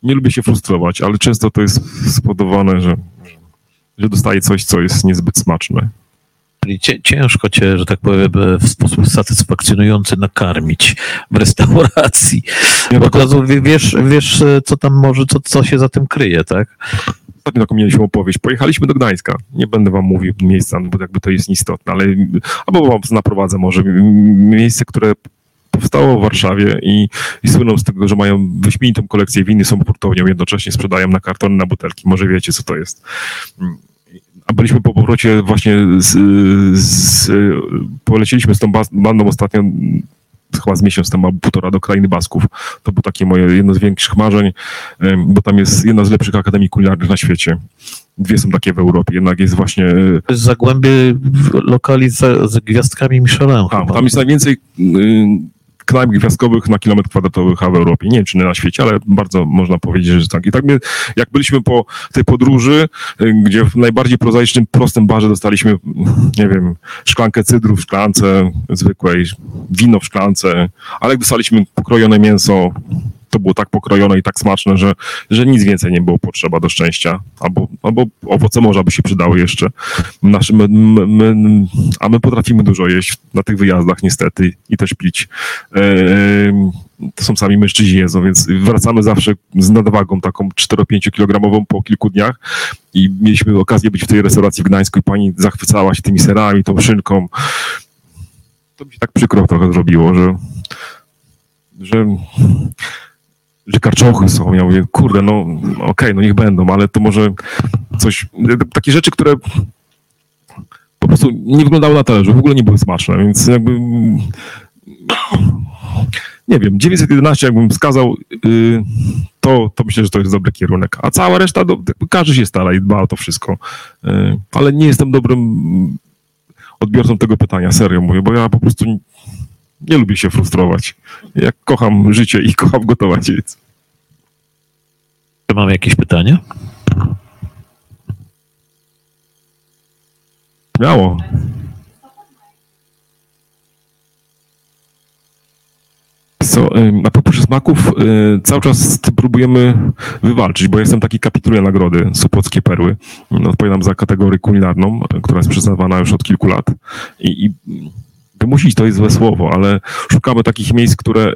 Speaker 3: nie lubię się frustrować, ale często to jest spowodowane, że, że dostaję coś, co jest niezbyt smaczne.
Speaker 2: Czyli ciężko cię, że tak powiem, w sposób satysfakcjonujący nakarmić w restauracji. Bo od razu wiesz, wiesz, co tam może, co, co się za tym kryje, tak?
Speaker 3: Ostatnio taką mieliśmy opowieść. Pojechaliśmy do Gdańska. Nie będę wam mówił miejsca, bo jakby to jest nieistotne, ale albo wam naprowadzę może. Miejsce, które powstało w Warszawie i, i słyną z tego, że mają wyśmienitą kolekcję winy, są hurtownią, jednocześnie sprzedają na kartony, na butelki. Może wiecie, co to jest a byliśmy po powrocie właśnie z, z, poleciliśmy z tą bandą ostatnio chyba z miesiąc temu, półtora do krainy Basków. To było takie moje jedno z większych marzeń, bo tam jest jedna z lepszych akademii kulinarnych na świecie. Dwie są takie w Europie, jednak jest właśnie...
Speaker 2: Jest Zagłębie lokali z, z gwiazdkami Michelin.
Speaker 3: A, tam jest najwięcej y, knajp gwiazdkowych na kilometr kwadratowy w Europie. Nie wiem, czy na świecie, ale bardzo można powiedzieć, że tak. I tak my, jak byliśmy po tej podróży, y, gdzie w najbardziej prozaicznym, prostym barze dostaliśmy, nie wiem, szklankę cydru w szklance zwykłej, wino w szklance, ale jak dostaliśmy pokrojone mięso, to było tak pokrojone i tak smaczne, że, że nic więcej nie było potrzeba do szczęścia. Albo, albo owoce morza by się przydały jeszcze. Nasze, my, my, a my potrafimy dużo jeść na tych wyjazdach niestety i też pić. E, to są sami mężczyźni jedzą, więc wracamy zawsze z nadwagą taką 4-5 kilogramową po kilku dniach i mieliśmy okazję być w tej restauracji w Gdańsku i pani zachwycała się tymi serami, tą szynką. To mi się tak przykro trochę zrobiło, że że że karczochy są. Ja mówię, kurde, no okej, okay, no niech będą, ale to może coś, takie rzeczy, które po prostu nie wyglądały na talerzu, w ogóle nie były smaczne, więc jakby nie wiem, 911 jakbym wskazał, yy, to, to myślę, że to jest dobry kierunek. A cała reszta, do, każdy się stara i dba o to wszystko. Yy, ale nie jestem dobrym odbiorcą tego pytania, serio mówię, bo ja po prostu nie lubię się frustrować. Ja kocham życie i kocham gotować. Więc.
Speaker 2: Czy mam jakieś pytania?
Speaker 3: Miało. Co? a propos smaków, y, cały czas próbujemy wywalczyć, bo jestem taki kapituję nagrody Sopockie Perły. No, Odpowiadam za kategorię kulinarną, która jest przyznawana już od kilku lat. I, i wymusić to jest złe słowo, ale szukamy takich miejsc, które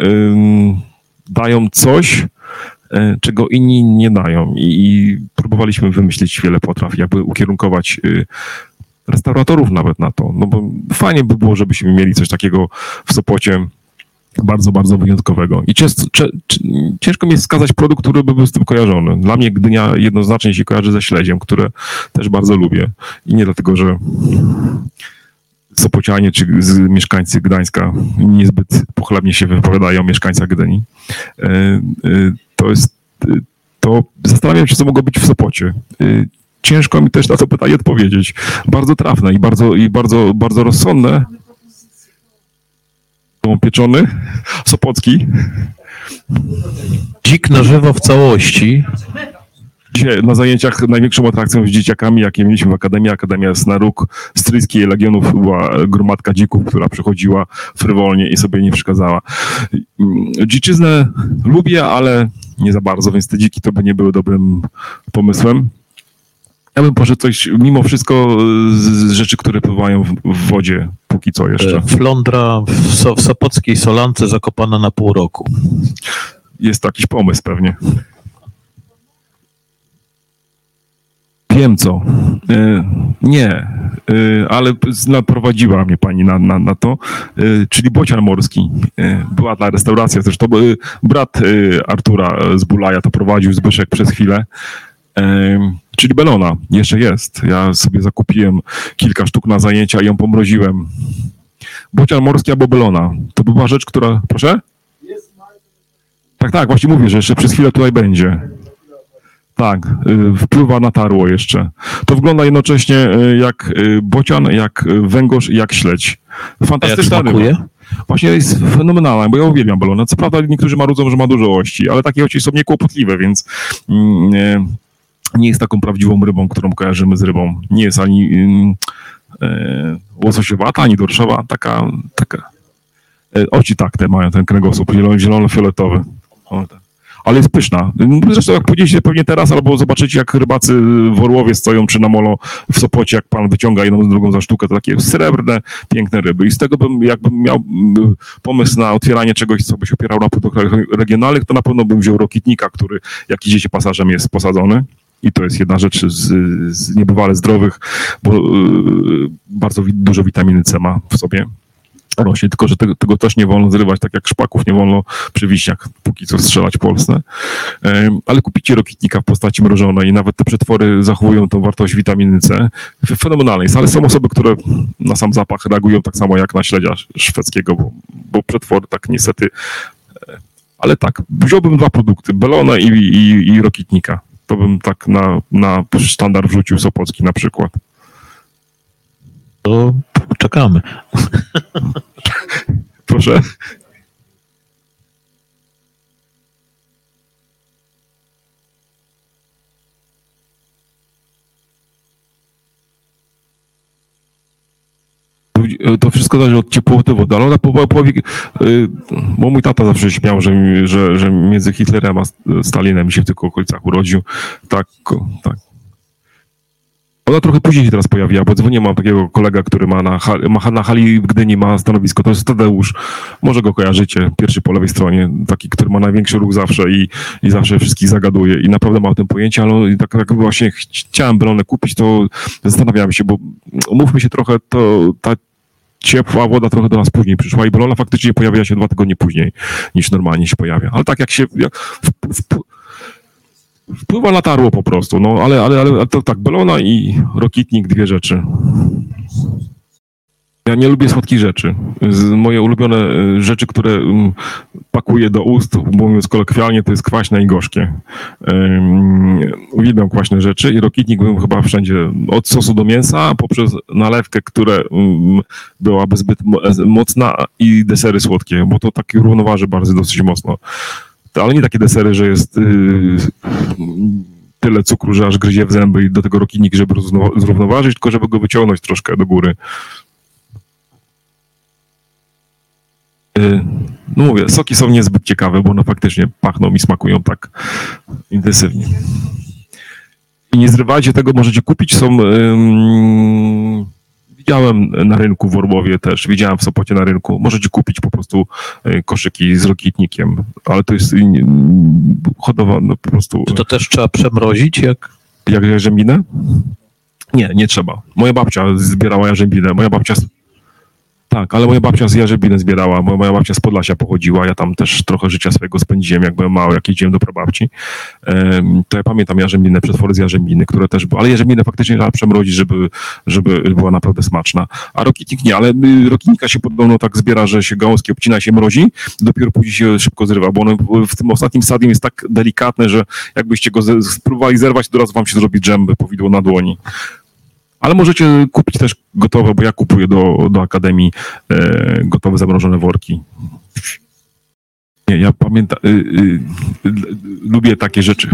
Speaker 3: dają coś, y, czego inni nie dają. I, próbowaliśmy wymyślić wiele potraw, jakby ukierunkować y, restauratorów nawet na to. No bo fajnie by było, żebyśmy mieli coś takiego w Sopocie bardzo, bardzo wyjątkowego. I ciężko mi jest wskazać produkt, który by był z tym kojarzony. Dla mnie Gdynia jednoznacznie się kojarzy ze śledziem, które też bardzo lubię. I nie dlatego, że Sopocianie czy mieszkańcy Gdańska niezbyt pochlebnie się wypowiadają o mieszkańcach Gdyni. E, e, To jest, e, to zastanawiam się, co mogło być w Sopocie. Ciężko mi też na to pytanie odpowiedzieć. Bardzo trafne i bardzo, i bardzo, bardzo rozsądne. Pieczony, sopocki.
Speaker 2: Dzik na żywo w całości.
Speaker 3: Dzisiaj na zajęciach największą atrakcją z dzieciakami, jakie mieliśmy w Akademii, Akademia róg stryjskiej Legionów, była gromadka dzików, która przychodziła frywolnie i sobie nie przeszkadzała. Mm, Dziczyznę lubię, ale nie za bardzo, więc te dziki to by nie były dobrym pomysłem. Ja bym poszedł coś, mimo wszystko, z rzeczy, które pływają w, w wodzie, póki co jeszcze.
Speaker 2: E, Flądra w, so, w Sopockiej Solance zakopana na pół roku.
Speaker 3: Jest to jakiś pomysł pewnie. Wiem co. E, nie, e, ale naprowadziła mnie pani na, na, na to, e, czyli bocian morski. Była ta restauracja, zresztą brat Artura z Bulaja to prowadził Zbyszek przez chwilę. Czyli Belona, jeszcze jest. Ja sobie zakupiłem kilka sztuk na zajęcia i ją pomroziłem. Bocian morski albo Belona. To była rzecz, która... Proszę? Tak, tak, właśnie mówię, że jeszcze przez chwilę tutaj będzie. Tak, y, wpływa na tarło jeszcze. To wygląda jednocześnie y, jak y, bocian, jak węgorz i jak śledź.
Speaker 2: A jak
Speaker 3: Fantastyczna ryba. Właśnie jest fenomenalna, bo ja uwielbiam balonę. Co prawda niektórzy marudzą, że ma dużo ości, ale takie ości są niekłopotliwe, więc mm, nie, jest taką prawdziwą rybą, którą kojarzymy z rybą. Nie jest ani łososiowata, ani dorszowa, taka, taka e, oci tak te mają, ten kręgosłup zielon- zielono-fioletowy. O, tak. Ale jest pyszna. Zresztą jak pójdziecie pewnie teraz, albo zobaczycie, jak rybacy w Orłowie stoją przy namolo w Sopocie, jak pan wyciąga jedną z drugą za sztukę, to takie srebrne, piękne ryby. I z tego bym, jakbym miał pomysł na otwieranie czegoś, co by się opierało na produktach regionalnych, to na pewno bym wziął rokitnika, który, jak idziecie pasażem, jest posadzony. I to jest jedna rzecz z, z niebywale zdrowych, bo yy, bardzo dużo witaminy C ma w sobie rośnie, tylko że tego, tego też nie wolno zrywać, tak jak szpaków nie wolno przy wiśniach, póki co strzelać w Polsce. Ale kupicie rokitnika w postaci mrożonej i nawet te przetwory zachowują tą wartość witaminy C. Fenomenalne jest, ale są osoby, które na sam zapach reagują tak samo jak na śledzia szwedzkiego, bo, bo przetwory tak niestety... e, Ale tak, wziąłbym dwa produkty, belonę i, i, i rokitnika. To bym tak na, na sztandar wrzucił Sopocki na przykład.
Speaker 2: To czekamy. <laughs>
Speaker 3: Proszę. To wszystko zależy od ciepłoty wody, ale ona po, po, y, bo mój tata zawsze śmiał, że, że, że między Hitlerem a Stalinem się w tych okolicach urodził. Tak, tak. Ona trochę później się teraz pojawiła, bo dzwonię, mam takiego kolega, który ma na, ma na hali Gdyni ma stanowisko, to jest Tadeusz, może go kojarzycie, pierwszy po lewej stronie, taki, który ma największy ruch zawsze i, i zawsze wszystkich zagaduje i naprawdę ma o tym pojęcie, ale tak, tak właśnie ch- chciałem Belonę kupić, to zastanawiałem się, bo umówmy się trochę, to ta ciepła woda trochę do nas później przyszła i Belona faktycznie pojawia się dwa tygodnie później niż normalnie się pojawia, ale tak jak się, jak w, w, Wpływa na tarło po prostu, no ale, ale, ale to tak, belona i rokitnik, dwie rzeczy. Ja nie lubię słodkich rzeczy. Moje ulubione e, rzeczy, które mm, pakuję do ust, mówiąc kolokwialnie, to jest kwaśne i gorzkie. Uwielbiam kwaśne rzeczy i rokitnik bym chyba wszędzie od sosu do mięsa, poprzez nalewkę, która um, byłaby zbyt mo- mocna i desery słodkie, bo to takie równoważy bardzo dosyć mocno. Ale nie takie desery, że jest yy, tyle cukru, że aż gryzie w zęby i do tego rokitnik, żeby zrównoważyć, tylko żeby go wyciągnąć troszkę do góry. Y, No mówię, soki są niezbyt ciekawe, bo one faktycznie pachną i smakują tak intensywnie. I nie zrywajcie tego, możecie kupić, są... ym, widziałem na rynku w Orłowie też, widziałem w Sopocie na rynku, możecie kupić po prostu y, koszyki z rokitnikiem, ale to jest hodowane po prostu...
Speaker 2: Czy to też trzeba przemrozić, jak
Speaker 3: Jak jarzębinę? Nie, nie trzeba. Moja babcia zbierała jarzębinę. Moja babcia. Tak, ale moja babcia z jarzębiny zbierała, moja babcia z Podlasia pochodziła. Ja tam też trochę życia swojego spędziłem, jak byłem mały, jak jeździłem do prababci. To ja pamiętam jarzębinę, przetwory z jarzębiny, które też. Ale jarzębinę faktycznie trzeba przemrozić, żeby, żeby była naprawdę smaczna. A rokitnik nie, ale y, rokitnika się podobno tak zbiera, że się gałązki obcina, się mrozi, dopiero później się szybko zrywa, bo ono w- tym ostatnim stadium jest tak delikatne, że jakbyście go spróbowali zerwać, to raz wam się zrobi dżemby, powidło na dłoni. Ale możecie kupić też gotowe, bo ja kupuję do, do Akademii e, gotowe zamrożone worki. Nie, ja pamiętam, y, y, y, lubię takie rzeczy.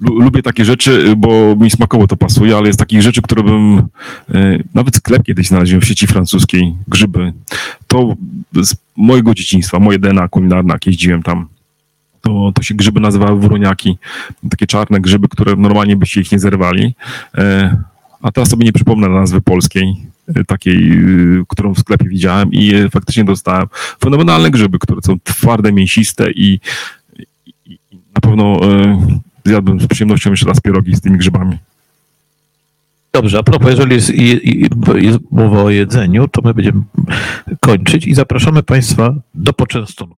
Speaker 3: Lu- Lubię takie rzeczy, bo mi smakowo to pasuje, ale jest takich rzeczy, które bym. e, Nawet sklep kiedyś znalazłem w sieci francuskiej, grzyby. To z mojego dzieciństwa, moje DNA kulinarne, jak jeździłem tam. To, to się grzyby nazywały wuroniaki. Takie czarne grzyby, które normalnie byście ich nie zerwali. E, a teraz sobie nie przypomnę nazwy polskiej, e, takiej, y, którą w sklepie widziałem i e, faktycznie dostałem fenomenalne grzyby, które są twarde, mięsiste i, i, i na pewno e, zjadłbym z przyjemnością jeszcze raz pierogi z tymi grzybami.
Speaker 2: Dobrze, a propos, jeżeli jest, jest mowa o jedzeniu, to my będziemy kończyć i zapraszamy Państwa do poczęstunku.